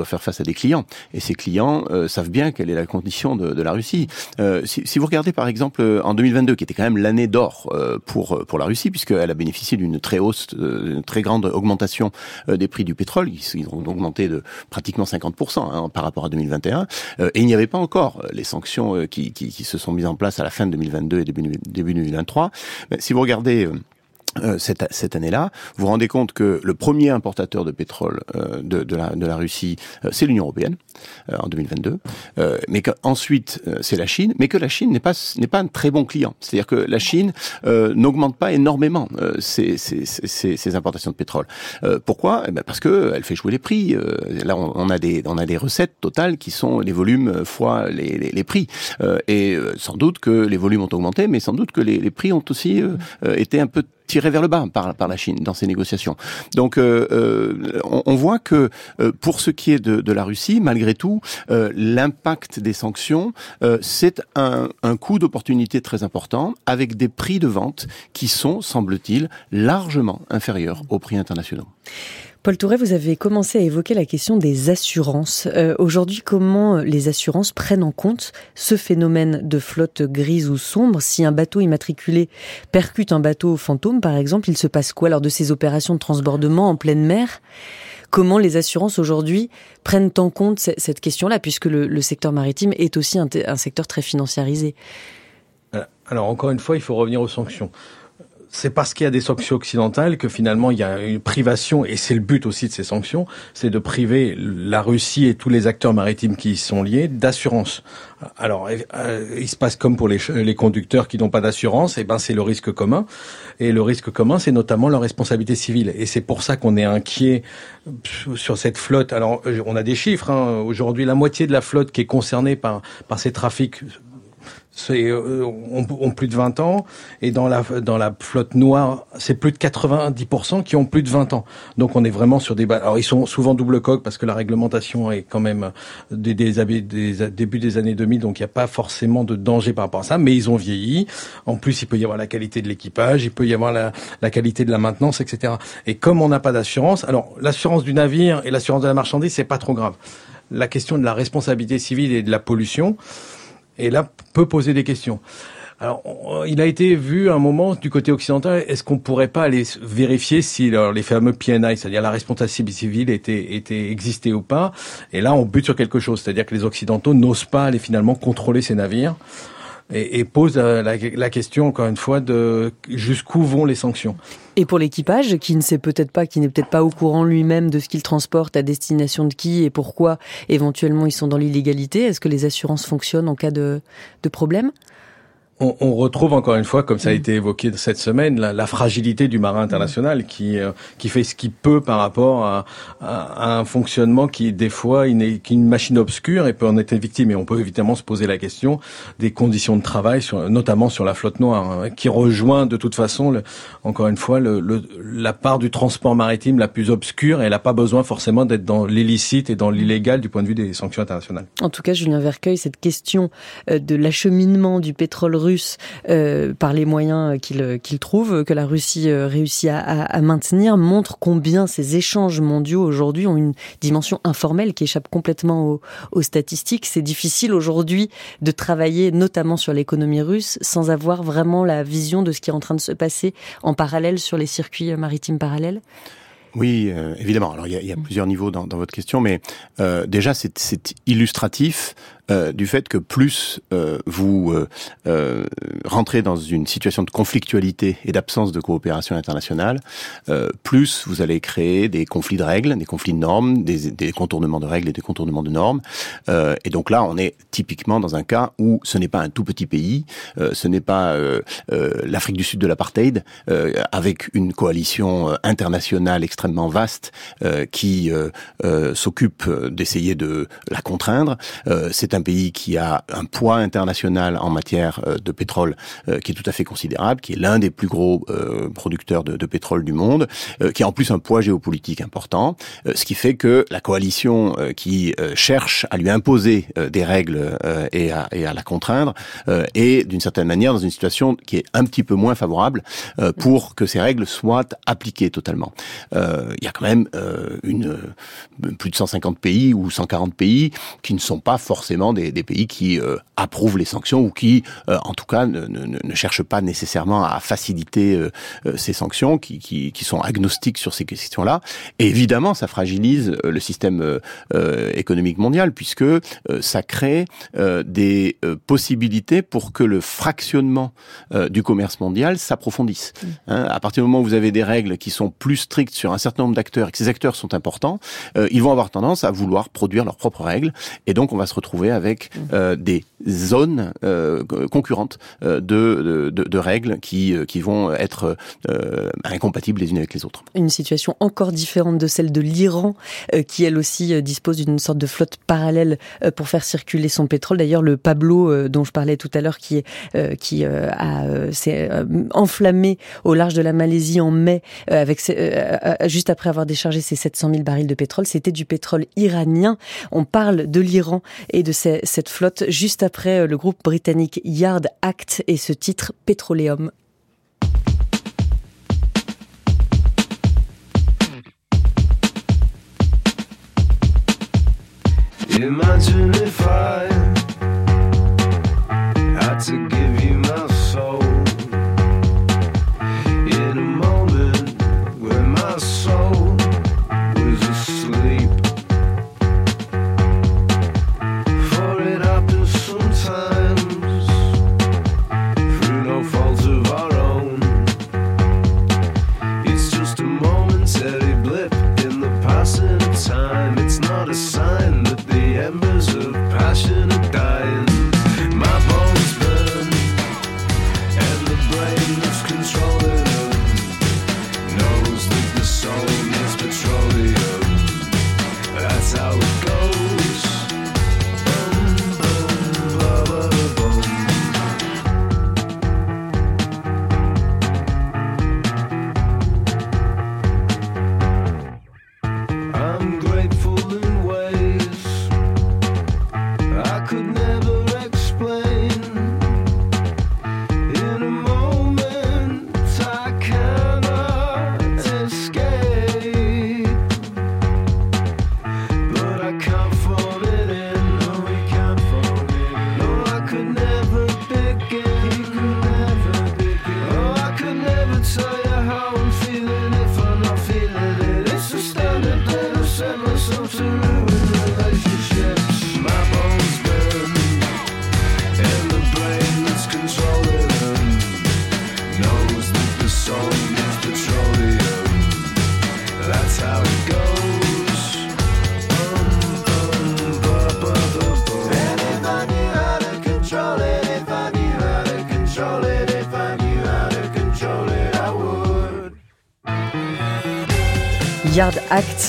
Faire face à des clients. Et ces clients euh, savent bien quelle est la condition de, la Russie. Euh, si, vous regardez par exemple euh, en 2022, qui était quand même l'année d'or pour pour la Russie, puisqu'elle a bénéficié d'une très hausse, très grande augmentation des prix du pétrole, ils, ont augmenté de pratiquement 50% hein, par rapport à 2021. et il n'y avait pas encore les sanctions qui, qui, se sont mises en place à la fin de 2022 et début, début 2023. Mais si vous regardez cette, cette année-là, vous vous rendez compte que le premier importateur de pétrole euh, de, de, la, de la Russie, euh, c'est l'Union européenne en 2022, mais qu'ensuite c'est la Chine, mais que la Chine n'est pas n'est pas un très bon client. C'est-à-dire que la Chine n'augmente pas énormément ses, ses, ses, ses, importations de pétrole. pourquoi? Eh ben Parce que elle fait jouer les prix. là, on, on, a des on a des recettes totales qui sont les volumes fois les, les, les prix. et sans doute que les volumes ont augmenté, mais sans doute que les, les prix ont aussi été un peu tiré vers le bas par, la Chine dans ces négociations. Donc euh, euh on, voit que euh, pour ce qui est de, la Russie, malgré tout, euh, l'impact des sanctions, c'est un, un coût d'opportunité très important avec des prix de vente qui sont, semble-t-il, largement inférieurs aux prix internationaux. Paul Touret, vous avez commencé à évoquer la question des assurances. Euh, Aujourd'hui, comment les assurances prennent en compte ce phénomène de flotte grise ou sombre? Si un bateau immatriculé percute un bateau fantôme, par exemple, il se passe quoi lors de ces opérations de transbordement en pleine mer? Comment les assurances aujourd'hui prennent en compte cette question-là, puisque le, secteur maritime est aussi un, un secteur très financiarisé? Euh, Alors encore une fois, il faut revenir aux sanctions c'est parce qu'il y a des sanctions occidentales que finalement il y a une privation, et c'est le but aussi de ces sanctions, c'est de priver la Russie et tous les acteurs maritimes qui y sont liés d'assurance. Alors, euh, il se passe comme pour les, conducteurs qui n'ont pas d'assurance, et eh ben c'est le risque commun. Et le risque commun, c'est notamment leur responsabilité civile. Et c'est pour ça qu'on est inquiet sur cette flotte. Alors, on a des chiffres. Hein. Aujourd'hui, la moitié de la flotte qui est concernée par ces trafics c'est euh, ont, plus de 20 ans et dans la dans la flotte noire c'est plus de 90% qui ont plus de 20 ans. Donc on est vraiment sur des alors ils sont souvent double coque parce que la réglementation est quand même des, des, des, début des années 2000 donc il n'y a pas forcément de danger par rapport à ça mais ils ont vieilli. En plus il peut y avoir la qualité de l'équipage il peut y avoir la, la qualité de la maintenance etc et comme on n'a pas d'assurance alors l'assurance du navire et l'assurance de la marchandise c'est pas trop grave. La question de la responsabilité civile et de la pollution et là peut poser des questions. Alors, il a été vu un moment du côté occidental. Est-ce qu'on pourrait pas aller vérifier si les fameux PNI, c'est-à-dire la responsabilité civile, était, était existait ou pas? Et là, on bute sur quelque chose, c'est-à-dire que les occidentaux n'osent pas aller finalement contrôler ces navires et, pose la, la, question encore une fois de jusqu'où vont les sanctions. Et pour l'équipage, qui ne sait peut-être pas, qui n'est peut-être pas au courant lui-même de ce qu'il transporte, à destination de qui et pourquoi éventuellement ils sont dans l'illégalité, est-ce que les assurances fonctionnent en cas de, de problème? On, on, retrouve encore une fois, comme ça a mm. été évoqué cette semaine, la, la fragilité du marin international qui euh, qui fait ce qu'il peut par rapport à, à, un fonctionnement qui des fois est une machine obscure et peut en être victime. Et on peut évidemment se poser la question des conditions de travail, sur, notamment sur la flotte noire, hein, qui rejoint de toute façon, le, encore une fois, le, le, la part du transport maritime la plus obscure. Et elle n'a pas besoin forcément d'être dans l'illicite et dans l'illégal du point de vue des sanctions internationales. En tout cas, Julien Vercueil, cette question euh, de l'acheminement du pétrole russe euh, par les moyens qu'il qu'il trouve, que la Russie euh, réussit à, maintenir, montre combien ces échanges mondiaux aujourd'hui ont une dimension informelle qui échappe complètement aux, statistiques. C'est difficile aujourd'hui de travailler notamment sur l'économie russe sans avoir vraiment la vision de ce qui est en train de se passer en parallèle sur les circuits maritimes parallèles. Oui, euh, évidemment. Alors il y a, plusieurs niveaux dans, votre question, mais euh, déjà c'est illustratif euh, du fait que plus euh, vous euh, rentrez dans une situation de conflictualité et d'absence de coopération internationale, plus vous allez créer des conflits de règles, des conflits de normes, des, contournements de règles et des contournements de normes. et donc là, on est typiquement dans un cas où ce n'est pas un tout petit pays, ce n'est pas l'Afrique du Sud de l'apartheid, avec une coalition internationale extrêmement vaste qui s'occupe d'essayer de la contraindre. Un pays qui a un poids international en matière euh, de pétrole euh, qui est tout à fait considérable, qui est l'un des plus gros euh, producteurs de, de, pétrole du monde, qui a en plus un poids géopolitique important, ce qui fait que la coalition qui cherche à lui imposer des règles et à, et, à, la contraindre est d'une certaine manière dans une situation qui est un petit peu moins favorable pour que ces règles soient appliquées totalement. Il y a quand même une plus de 150 pays ou 140 pays qui ne sont pas forcément des, pays qui euh, approuvent les sanctions ou qui, euh, en tout cas, ne, ne, ne, cherchent pas nécessairement à faciliter euh, ces sanctions, qui, qui, qui, sont agnostiques sur ces questions-là. Et évidemment, ça fragilise le système économique mondial puisque ça crée des possibilités pour que le fractionnement du commerce mondial s'approfondisse. Mmh. Hein, à partir du moment où vous avez des règles qui sont plus strictes sur un certain nombre d'acteurs et que ces acteurs sont importants, ils vont avoir tendance à vouloir produire leurs propres règles et donc on va se retrouver avec euh, des zones euh, concurrentes euh, de, de, de, règles qui, qui vont être incompatibles les unes avec les autres. Une situation encore différente de celle de l'Iran, qui elle aussi dispose d'une sorte de flotte parallèle pour faire circuler son pétrole. D'ailleurs, le Pablo dont je parlais tout à l'heure, qui, qui a s'est enflammé au large de la Malaisie en mai, avec juste après avoir déchargé ses 700 000 barils de pétrole, c'était du pétrole iranien. On parle de l'Iran et de cette flotte juste après euh, le groupe britannique Yard Act et ce titre Petroleum.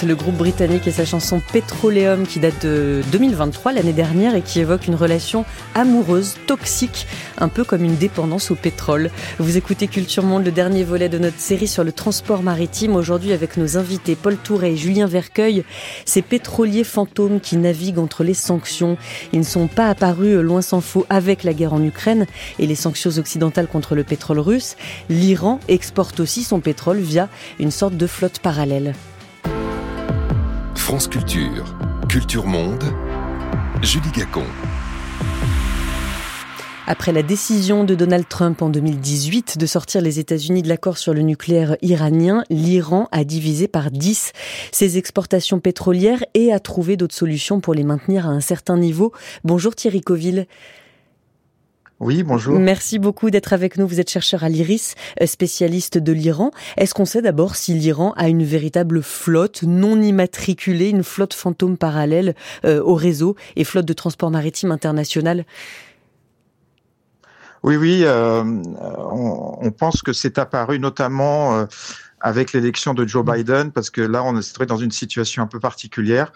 Le groupe britannique et sa chanson Petroleum qui date de 2023, l'année dernière, et qui évoque une relation amoureuse, toxique, un peu comme une dépendance au pétrole. Vous écoutez Culture Monde, le dernier volet de notre série sur le transport maritime, aujourd'hui avec nos invités Paul Touret et Julien Vercueil, ces pétroliers fantômes qui naviguent entre les sanctions. Ils ne sont pas apparus, loin s'en faut, avec la guerre en Ukraine et les sanctions occidentales contre le pétrole russe. L'Iran exporte aussi son pétrole via une sorte de flotte parallèle. France Culture, Culture Monde, Julie Gacon. Après la décision de Donald Trump en 2018 de sortir les États-Unis de l'accord sur le nucléaire iranien, l'Iran a divisé par 10 ses exportations pétrolières et a trouvé d'autres solutions pour les maintenir à un certain niveau. Bonjour Thierry Coville. Oui, bonjour. Merci beaucoup d'être avec nous. Vous êtes chercheur à l'IRIS, euh, spécialiste de l'Iran. Est-ce qu'on sait d'abord si l'Iran a une véritable flotte non immatriculée, une flotte fantôme parallèle euh, au réseau et flotte de transport maritime international? Oui, oui. Euh, on, pense que c'est apparu notamment avec l'élection de Joe Biden, parce que là, on est dans une situation un peu particulière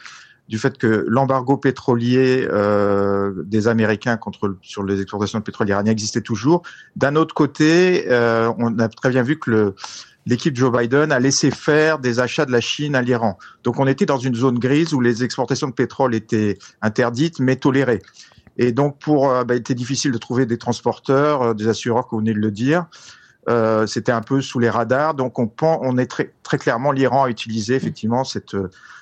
du fait que l'embargo pétrolier euh, des Américains contre sur les exportations de pétrole iranien existait toujours. D'un autre côté, euh, on a très bien vu que le l'équipe Joe Biden a laissé faire des achats de la Chine à l'Iran. Donc on était dans une zone grise où les exportations de pétrole étaient interdites mais tolérées. Et donc pour, euh, bah, il était difficile de trouver des transporteurs, euh, des assureurs, comme vous venez de le dire. Euh, c'était un peu sous les radars. Donc on, on est très, très clairement l'Iran a utilisé effectivement cette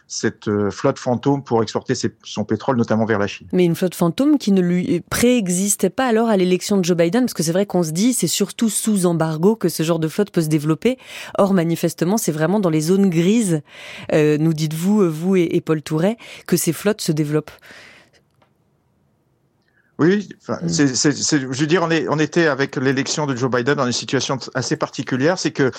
cette euh, flotte fantôme pour exporter son pétrole, notamment vers la Chine. Mais une flotte fantôme qui ne lui préexistait pas alors à l'élection de Joe Biden, parce que c'est vrai qu'on se dit c'est surtout sous embargo que ce genre de flotte peut se développer. Or, manifestement, c'est vraiment dans les zones grises, euh, nous dites-vous, vous et, Paul Touret, que ces flottes se développent. Oui, mm. je veux dire, on, est, on était avec l'élection de Joe Biden dans une situation assez particulière. C'est que,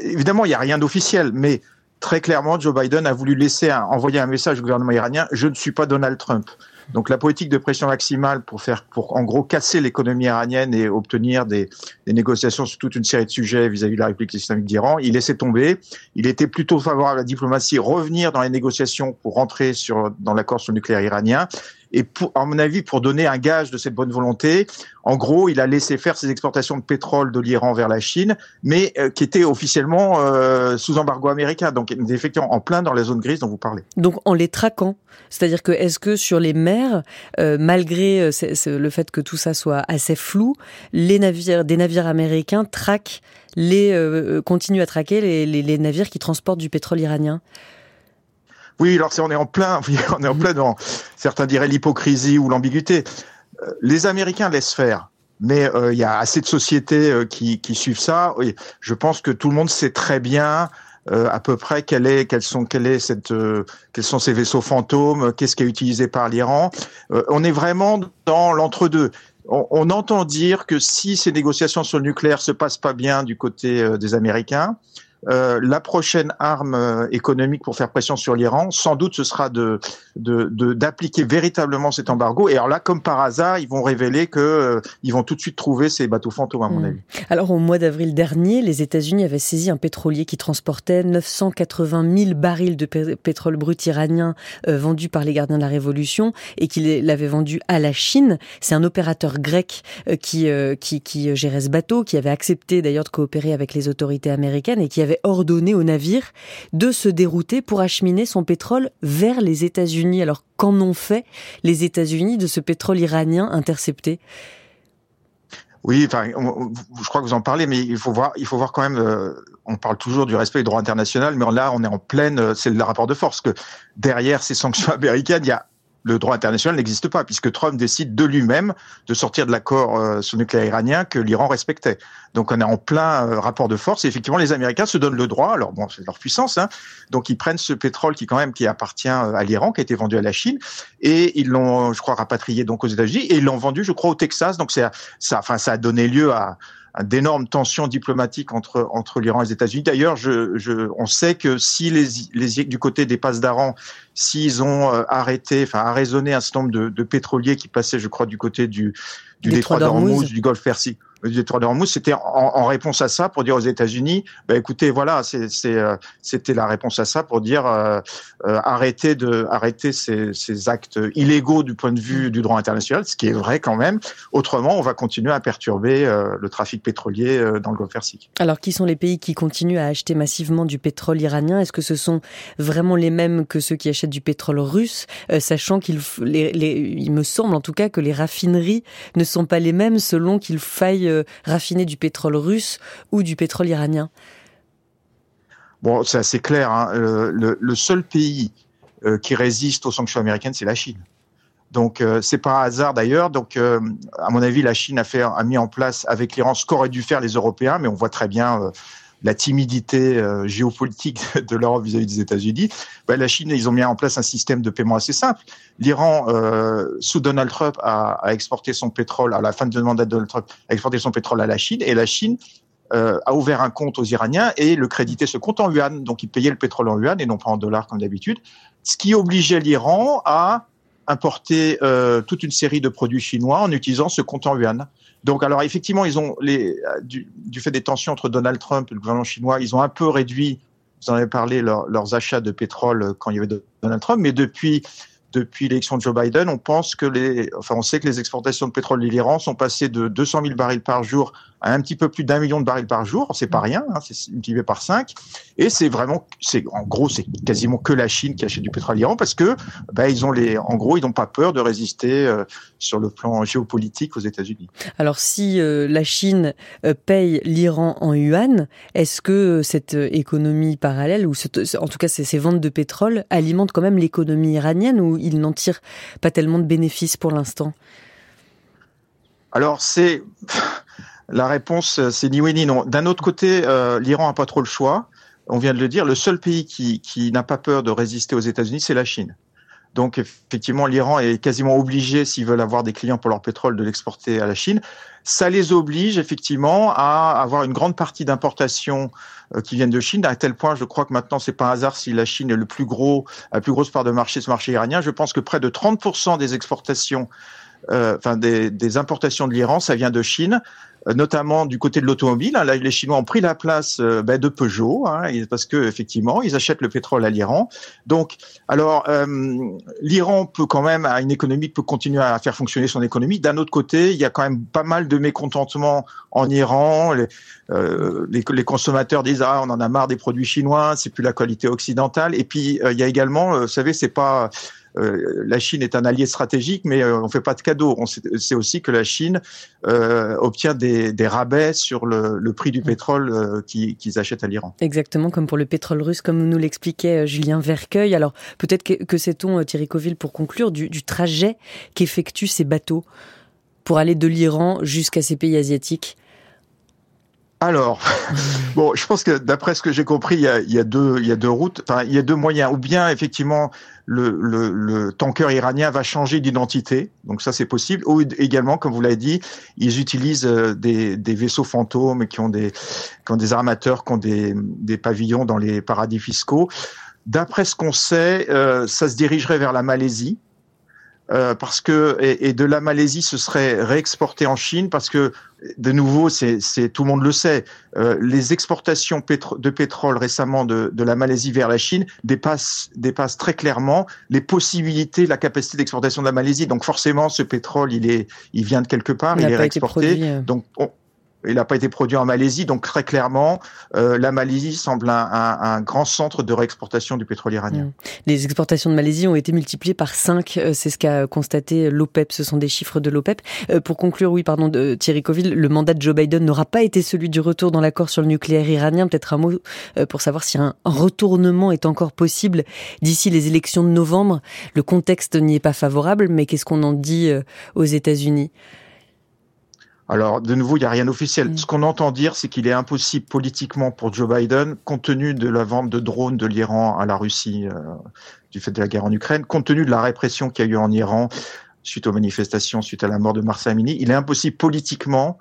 évidemment, il n'y a rien d'officiel, mais très clairement, Joe Biden a voulu laisser envoyer un message au gouvernement iranien je ne suis pas Donald Trump. Donc la politique de pression maximale pour faire, pour en gros casser l'économie iranienne et obtenir des, des, négociations sur toute une série de sujets vis-à-vis de la République islamique d'Iran, il laissait tomber. Il était plutôt favorable à la diplomatie, revenir dans les négociations pour rentrer sur dans l'accord sur le nucléaire iranien. Et pour, à mon avis, pour donner un gage de cette bonne volonté, en gros, il a laissé faire ses exportations de pétrole de l'Iran vers la Chine, mais euh, qui étaient officiellement euh, sous embargo américain, donc effectivement en plein dans la zone grise dont vous parlez. Donc en les traquant, c'est-à-dire que est-ce que sur les mers, euh, malgré le fait que tout ça soit assez flou, les navires, des navires américains traquent les, continuent à traquer les, les navires qui transportent du pétrole iranien? Oui, alors on est en plein, on est en plein dans, certains diraient l'hypocrisie ou l'ambiguïté. Euh, les Américains laissent faire, mais euh, il y a assez de sociétés euh, qui, qui, suivent ça. Oui, je pense que tout le monde sait très bien à peu près quelle est, sont, quelle est cette, quels sont ces vaisseaux fantômes, qu'est-ce qui est utilisé par l'Iran. on est vraiment dans l'entre-deux. On, on, entend dire que si ces négociations sur le nucléaire se passent pas bien du côté des Américains, euh, la prochaine arme euh, économique pour faire pression sur l'Iran, sans doute, ce sera de d'appliquer véritablement cet embargo. Et alors là, comme par hasard, ils vont révéler que euh, ils vont tout de suite trouver ces bateaux fantômes, à mon hmm. avis. Alors, au mois d'avril dernier, les États-Unis avaient saisi un pétrolier qui transportait 980 000 barils de pétrole brut iranien vendus par les gardiens de la Révolution et qu'il l'avait vendu à la Chine. C'est un opérateur grec qui, qui, qui gérait ce bateau, qui avait accepté d'ailleurs de coopérer avec les autorités américaines et qui avait ordonné au navire de se dérouter pour acheminer son pétrole vers les États-Unis. Alors qu'en ont fait les États-Unis de ce pétrole iranien intercepté? Oui, je crois que vous en parlez, mais il faut voir, il faut voir quand même. Euh, on parle toujours du respect du droit international, mais là, on est en pleine. Euh, c'est le rapport de force que derrière ces sanctions américaines, il y a le droit international n'existe pas, puisque Trump décide de lui-même de sortir de l'accord euh, sur le nucléaire iranien que l'Iran respectait. Donc on est en plein euh, rapport de force. Et effectivement, les Américains se donnent le droit. Alors bon, c'est leur puissance. Hein, donc ils prennent ce pétrole qui quand même qui appartient euh, à l'Iran, qui a été vendu à la Chine, et ils l'ont, je crois, rapatrié donc aux États-Unis et ils l'ont vendu, je crois, au Texas. Donc c'est ça, ça a donné lieu à d'énormes tensions diplomatiques entre entre l'Iran et les États-Unis. D'ailleurs, je, je, on sait que si les, les du côté des passes d'Aran, s'ils ont euh, arrêté, enfin arraisonné un certain nombre de, de, pétroliers qui passaient, je crois, du côté du, du détroit d'Ormuz, du Golfe Persique, du détroit d'Ormuz, c'était en, réponse à ça pour dire aux États-Unis, bah, écoutez, voilà, c'était la réponse à ça pour dire arrêtez de arrêter ces, ces, actes illégaux du point de vue du droit international, ce qui est vrai quand même. Autrement, on va continuer à perturber le trafic pétrolier dans le Golfe Persique. Alors, qui sont les pays qui continuent à acheter massivement du pétrole iranien? Est-ce que ce sont vraiment les mêmes que ceux qui achètent du pétrole russe, sachant qu'il il me semble en tout cas que les raffineries ne sont pas les mêmes selon qu'il faille euh, raffiner du pétrole russe ou du pétrole iranien. Bon, c'est assez clair. Hein. Le, seul pays euh, qui résiste aux sanctions américaines, c'est la Chine. Donc euh, c'est pas un hasard d'ailleurs. Donc à mon avis, la Chine a fait a mis en place avec l'Iran ce qu'auraient dû faire les Européens, mais on voit très bien la timidité euh, géopolitique de l'Europe vis-à-vis des États-Unis, ben, la Chine, ils ont mis en place un système de paiement assez simple. L'Iran, euh, sous Donald Trump, a, a, exporté son pétrole, à la fin de mandat de Donald Trump, a exporté son pétrole à la Chine, et la Chine euh, a ouvert un compte aux Iraniens et le crédité ce compte en yuan. Donc, ils payaient le pétrole en yuan et non pas en dollars comme d'habitude, ce qui obligeait l'Iran à importer euh, toute une série de produits chinois en utilisant ce compte en yuan. Donc, alors effectivement, ils ont les du, du, fait des tensions entre Donald Trump et le gouvernement chinois, ils ont un peu réduit. Vous en avez parlé leurs achats de pétrole quand il y avait Donald Trump, mais depuis depuis l'élection de Joe Biden, on pense que les, enfin, on sait que les exportations de pétrole de l'Iran sont passées de 200 000 barils par jour à un petit peu plus d'un million de barils par jour. C'est pas mm. rien, hein, c'est multiplié par 5. Et c'est vraiment, c'est, en gros, c'est quasiment que la Chine qui achète du pétrole à l'Iran parce que, bah, ils ont les, en gros, ils n'ont pas peur de résister euh, sur le plan géopolitique aux États-Unis. Alors, si euh, la Chine euh, paye l'Iran en yuan, est-ce que cette économie parallèle, ou en tout cas ces, ces ventes de pétrole, alimentent quand même l'économie iranienne ou ils n'en tirent pas tellement de bénéfices pour l'instant Alors, c'est la réponse, c'est ni oui ni non. D'un autre côté, euh, l'Iran n'a pas trop le choix. On vient de le dire, le seul pays qui, qui n'a pas peur de résister aux États-Unis, c'est la Chine. Donc effectivement, l'Iran est quasiment obligé, s'ils veulent avoir des clients pour leur pétrole, de l'exporter à la Chine. Ça les oblige effectivement à avoir une grande partie d'importations euh, qui viennent de Chine, à tel point, je crois que maintenant, c'est pas un hasard si la Chine est le plus gros, la plus grosse part de marché, ce marché iranien. Je pense que près de 30% des exportations enfin des, des, importations de l'Iran, ça vient de Chine, euh, notamment du côté de l'automobile. Hein, les Chinois ont pris la place euh, ben, de Peugeot, hein, parce que effectivement, ils achètent le pétrole à l'Iran. Donc, alors, l'Iran peut quand même, a une économie peut continuer à faire fonctionner son économie. D'un autre côté, il y a quand même pas mal de mécontentement en Iran. Les, les, les, consommateurs disent ah, on en a marre des produits chinois, c'est plus la qualité occidentale. Et puis, il y a également, vous savez, c'est pas euh, la Chine est un allié stratégique, mais euh, on fait pas de cadeaux. On sait aussi que la Chine euh, obtient des, rabais sur le, prix du pétrole qu'ils achètent à l'Iran. Exactement, comme pour le pétrole russe, comme nous l'expliquait Julien Vercueil. Alors peut-être que, sait-on, Thierry Coville, pour conclure, du trajet qu'effectuent ces bateaux pour aller de l'Iran jusqu'à ces pays asiatiques? Alors, bon, je pense que d'après ce que j'ai compris, il y, a, deux, routes, enfin, il y a deux moyens. Ou bien, effectivement, le, tanker iranien va changer d'identité, donc ça c'est possible. Ou également, comme vous l'avez dit, ils utilisent euh, des, vaisseaux fantômes qui ont des, armateurs, qui ont des, des pavillons dans les paradis fiscaux. D'après ce qu'on sait, euh, ça se dirigerait vers la Malaisie. Euh, parce que et, de la Malaisie ce serait réexporté en Chine parce que de nouveau c'est tout le monde le sait euh, les exportations de pétrole récemment de, de, la Malaisie vers la Chine dépassent dépassent très clairement les possibilités la capacité d'exportation de la Malaisie donc forcément ce pétrole il est il vient de quelque part il, est réexporté euh. Il n'a pas été produit en Malaisie, donc très clairement, euh, la Malaisie semble un, grand centre de réexportation du pétrole iranien. Mmh. Les exportations de Malaisie ont été multipliées par 5, euh, c'est ce qu'a constaté l'OPEP, ce sont des chiffres de l'OPEP. Euh, pour conclure, oui, pardon, Thierry Coville, le mandat de Joe Biden n'aura pas été celui du retour dans l'accord sur le nucléaire iranien. Peut-être un mot pour savoir si un retournement est encore possible d'ici les élections de novembre. Le contexte n'y est pas favorable, mais qu'est-ce qu'on en dit aux États-Unis? Alors, de nouveau, il n'y a rien d'officiel. Mm. Ce qu'on entend dire, c'est qu'il est impossible politiquement pour Joe Biden, compte tenu de la vente de drones de l'Iran à la Russie euh, du fait de la guerre en Ukraine, compte tenu de la répression qu'il y a eu en Iran suite aux manifestations, suite à la mort de Marsa Amini, il est impossible politiquement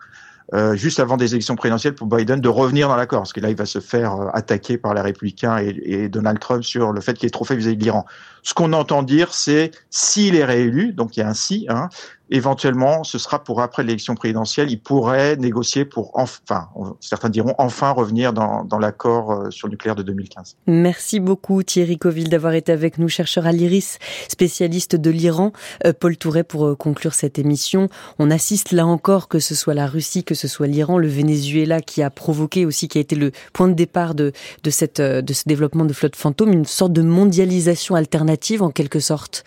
euh, juste avant des élections présidentielles pour Biden de revenir dans l'accord, parce que là il va se faire euh, attaquer par les républicains et, et, Donald Trump sur le fait qu'il est trop fait vis-à-vis de l'Iran. Ce qu'on entend dire, c'est s'il est réélu, donc il y a un si, hein, éventuellement, ce sera pour après l'élection présidentielle. Il pourrait négocier pour, enfin, certains diront enfin revenir dans, dans l'accord euh, sur le nucléaire de 2015. Merci beaucoup Thierry Coville d'avoir été avec nous, chercheur à l'IRIS, spécialiste de l'Iran. Euh, Paul Touret, pour euh, conclure cette émission, on assiste là encore, que ce soit la Russie, que ce soit l'Iran, le Venezuela qui a provoqué aussi, qui a été le point de départ de, de, cette, de ce développement de flotte fantôme, une sorte de mondialisation alternative en quelque sorte.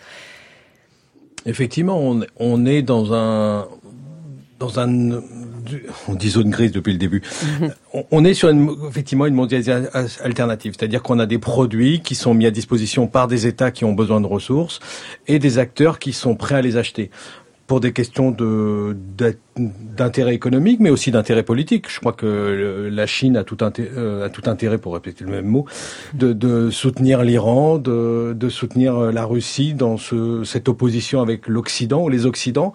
Effectivement, on, on est dans un dans un on dit zone grise depuis le début. on est sur une, effectivement une mondialisation alternative, c'est-à-dire qu'on a des produits qui sont mis à disposition par des États qui ont besoin de ressources et des acteurs qui sont prêts à les acheter pour des questions de d'intérêt économique, mais aussi d'intérêt politique. Je crois que la Chine a tout, intérêt, euh, a tout intérêt, pour répéter le même mot, de, de soutenir l'Iran, de, de, soutenir euh, la Russie dans ce, cette opposition avec l'Occident ou les Occidents.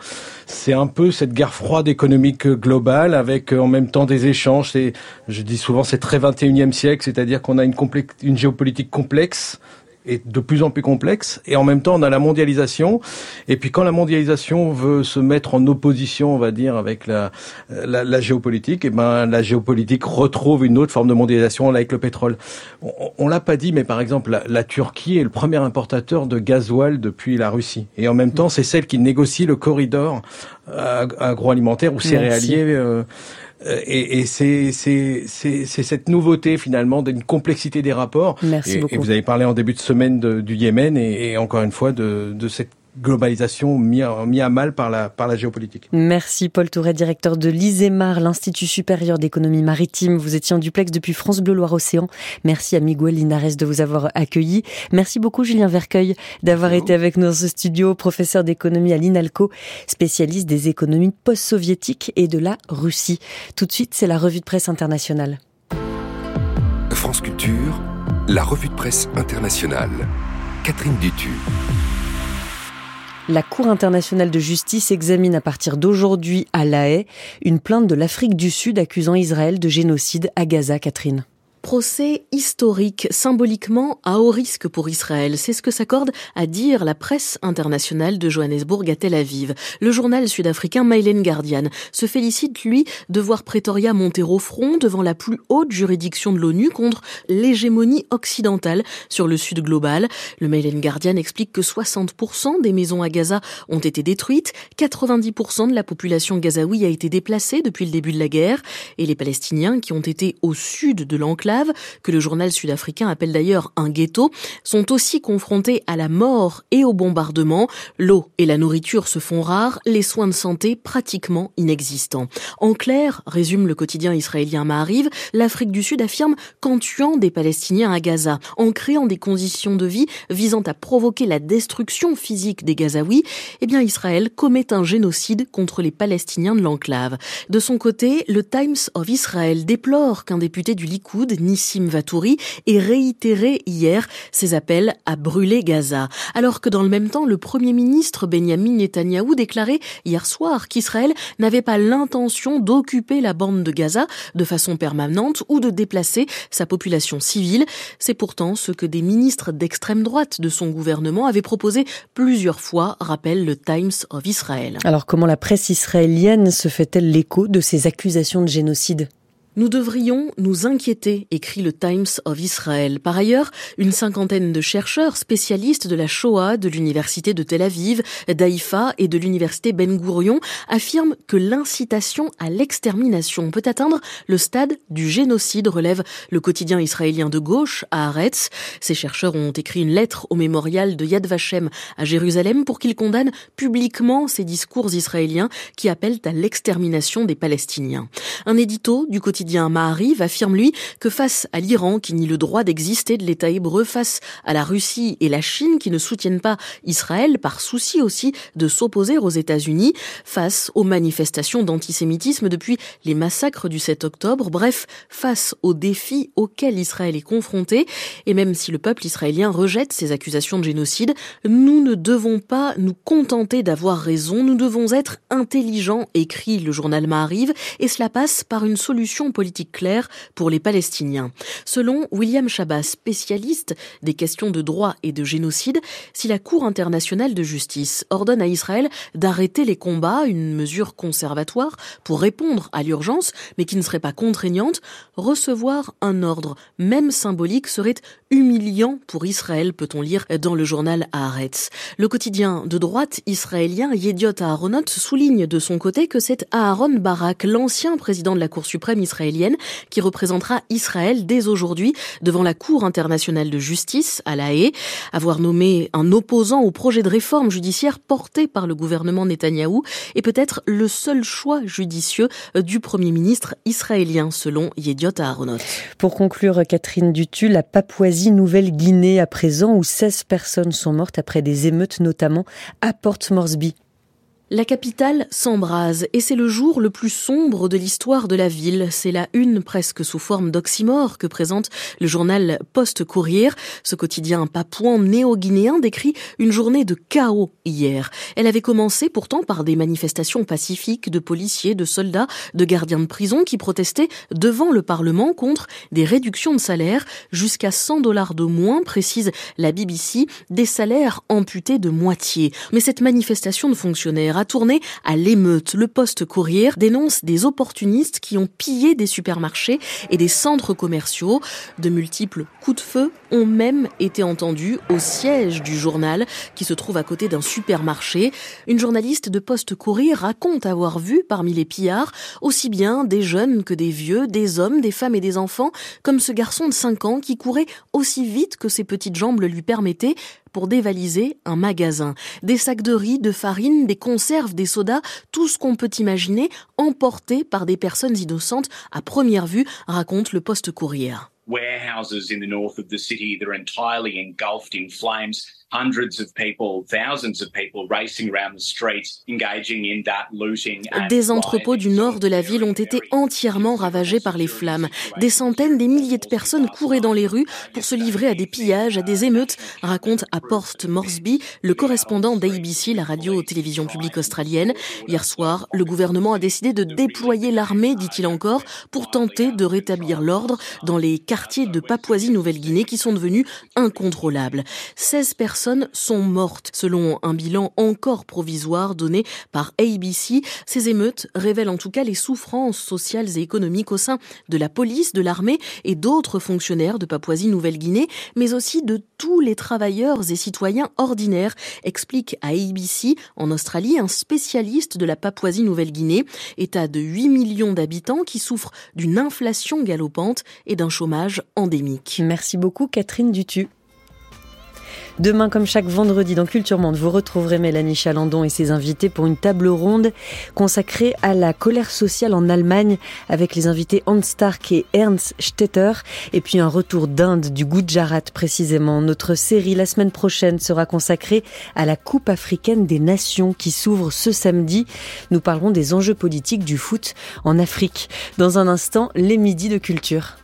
C'est un peu cette guerre froide économique globale avec euh, en même temps des échanges. C'est, je dis souvent, c'est très 21e siècle, c'est-à-dire qu'on a une, une géopolitique complexe est de plus en plus complexe et en même temps on a la mondialisation. Et puis quand la mondialisation veut se mettre en opposition on va dire avec la la, la géopolitique et eh ben la géopolitique retrouve une autre forme de mondialisation avec le pétrole. On, on l'a pas dit mais par exemple la, la, Turquie est le premier importateur de gasoil depuis la Russie. Et en même temps c'est celle qui négocie le corridor agroalimentaire ou céréalier euh, euh, et, et c'est cette nouveauté finalement d'une complexité des rapports. Merci et, beaucoup. Et vous avez parlé en début de semaine de, du Yémen et, et, encore une fois de, de cette globalisation mis à, mis à mal par la, par la géopolitique. Merci Paul Touret, directeur de l'ISEMAR, l'Institut supérieur d'économie maritime. Vous étiez en duplex depuis France Bleu Loire-Océan. Merci à Miguel Linares de vous avoir accueilli. Merci beaucoup Julien Vercueil d'avoir été avec nous dans ce studio, professeur d'économie à l'INALCO, spécialiste des économies post-soviétiques et de la Russie. Tout de suite, c'est la revue de presse internationale. France Culture, la revue de presse internationale. Catherine Dutu. La Cour internationale de justice examine à partir d'aujourd'hui à La Haye une plainte de l'Afrique du Sud accusant Israël de génocide à Gaza, Catherine procès historique, symboliquement à haut risque pour Israël. C'est ce que s'accorde à dire la presse internationale de Johannesburg à Tel Aviv. Le journal sud-africain Mailen Guardian se félicite, lui, de voir Pretoria monter au front devant la plus haute juridiction de l'ONU contre l'hégémonie occidentale sur le sud global. Le Mailen Guardian explique que 60% des maisons à Gaza ont été détruites, 90% de la population gazaoui a été déplacée depuis le début de la guerre, et les Palestiniens qui ont été au sud de l'enclave que le journal sud-africain appelle d'ailleurs un ghetto, sont aussi confrontés à la mort et au bombardement. L'eau et la nourriture se font rares, les soins de santé pratiquement inexistants. En clair, résume le quotidien israélien Maariv, l'Afrique du Sud affirme qu'en tuant des Palestiniens à Gaza, en créant des conditions de vie visant à provoquer la destruction physique des Gazaouis, eh bien Israël commet un génocide contre les Palestiniens de l'enclave. De son côté, le Times of Israel déplore qu'un député du Likoud, Nissim Vatouri et réitéré hier ses appels à brûler Gaza. Alors que dans le même temps, le Premier ministre Benjamin Netanyahou déclarait hier soir qu'Israël n'avait pas l'intention d'occuper la bande de Gaza de façon permanente ou de déplacer sa population civile. C'est pourtant ce que des ministres d'extrême droite de son gouvernement avaient proposé plusieurs fois, rappelle le Times of Israel. Alors comment la presse israélienne se fait-elle l'écho de ces accusations de génocide? Nous devrions nous inquiéter, écrit le Times of Israel. Par ailleurs, une cinquantaine de chercheurs spécialistes de la Shoah de l'université de Tel Aviv, d'Haïfa et de l'université Ben Gurion affirment que l'incitation à l'extermination peut atteindre le stade du génocide, relève le quotidien israélien de gauche à Haaretz. Ces chercheurs ont écrit une lettre au mémorial de Yad Vashem à Jérusalem pour qu'ils condamnent publiquement ces discours israéliens qui appellent à l'extermination des Palestiniens. Un édito du quotidien quotidien. Mahariv affirme lui que face à l'Iran qui nie le droit d'exister de l'État hébreu, face à la Russie et la Chine qui ne soutiennent pas Israël par souci aussi de s'opposer aux États-Unis, face aux manifestations d'antisémitisme depuis les massacres du 7 octobre, bref, face aux défis auxquels Israël est confronté, et même si le peuple israélien rejette ces accusations de génocide, nous ne devons pas nous contenter d'avoir raison, nous devons être intelligents, écrit le journal Mahariv, et cela passe par une solution politique claire pour les Palestiniens. Selon William Chabas, spécialiste des questions de droit et de génocide, si la Cour internationale de justice ordonne à Israël d'arrêter les combats, une mesure conservatoire pour répondre à l'urgence, mais qui ne serait pas contraignante, recevoir un ordre, même symbolique, serait humiliant pour Israël, peut-on lire dans le journal Haaretz. Le quotidien de droite israélien Yediot Aharonot souligne de son côté que c'est Aaron Barak, l'ancien président de la Cour suprême israélienne, qui représentera Israël dès aujourd'hui devant la Cour internationale de justice à La Haye. Avoir nommé un opposant au projet de réforme judiciaire porté par le gouvernement Netanyahou est peut-être le seul choix judicieux du Premier ministre israélien, selon Yediot Aharonot. Pour conclure, Catherine Dutu, la Papouasie-Nouvelle-Guinée à présent, où 16 personnes sont mortes après des émeutes, notamment à Port Moresby. La capitale s'embrase et c'est le jour le plus sombre de l'histoire de la ville. C'est la une presque sous forme d'oxymore que présente le journal Post-Courrier. Ce quotidien papouan néo-guinéen décrit une journée de chaos hier. Elle avait commencé pourtant par des manifestations pacifiques de policiers, de soldats, de gardiens de prison qui protestaient devant le Parlement contre des réductions de salaire jusqu'à 100 dollars de moins, précise la BBC, des salaires amputés de moitié. Mais cette manifestation de fonctionnaires a à l'émeute. Le Poste Courrier dénonce des opportunistes qui ont pillé des supermarchés et des centres commerciaux. De multiples coups de feu ont même été entendus au siège du journal qui se trouve à côté d'un supermarché. Une journaliste de Poste Courrier raconte avoir vu parmi les pillards aussi bien des jeunes que des vieux, des hommes, des femmes et des enfants, comme ce garçon de 5 ans qui courait aussi vite que ses petites jambes le lui permettaient pour dévaliser un magasin. Des sacs de riz, de farine, des conserves, des sodas, tout ce qu'on peut imaginer emporté par des personnes innocentes à première vue, raconte le poste courrier. Warehouses in the north of the city that are entirely engulfed in flames. Des entrepôts du nord de la ville ont été entièrement ravagés par les flammes. Des centaines, des milliers de personnes couraient dans les rues pour se livrer à des pillages, à des émeutes, raconte à Port Moresby le correspondant d'ABC, la radio-télévision publique australienne. Hier soir, le gouvernement a décidé de déployer l'armée, dit-il encore, pour tenter de rétablir l'ordre dans les quartiers de Papouasie-Nouvelle-Guinée qui sont devenus incontrôlables. 16 personnes sont mortes. Selon un bilan encore provisoire donné par ABC, ces émeutes révèlent en tout cas les souffrances sociales et économiques au sein de la police, de l'armée et d'autres fonctionnaires de Papouasie-Nouvelle-Guinée, mais aussi de tous les travailleurs et citoyens ordinaires, explique à ABC en Australie un spécialiste de la Papouasie-Nouvelle-Guinée, état de 8 millions d'habitants qui souffrent d'une inflation galopante et d'un chômage endémique. Merci beaucoup Catherine Dutu. Demain, comme chaque vendredi dans Culture Monde, vous retrouverez Mélanie Chalandon et ses invités pour une table ronde consacrée à la colère sociale en Allemagne avec les invités Hans Stark et Ernst Stetter et puis un retour d'Inde du Gujarat précisément. Notre série la semaine prochaine sera consacrée à la Coupe africaine des nations qui s'ouvre ce samedi. Nous parlerons des enjeux politiques du foot en Afrique. Dans un instant, les midis de culture.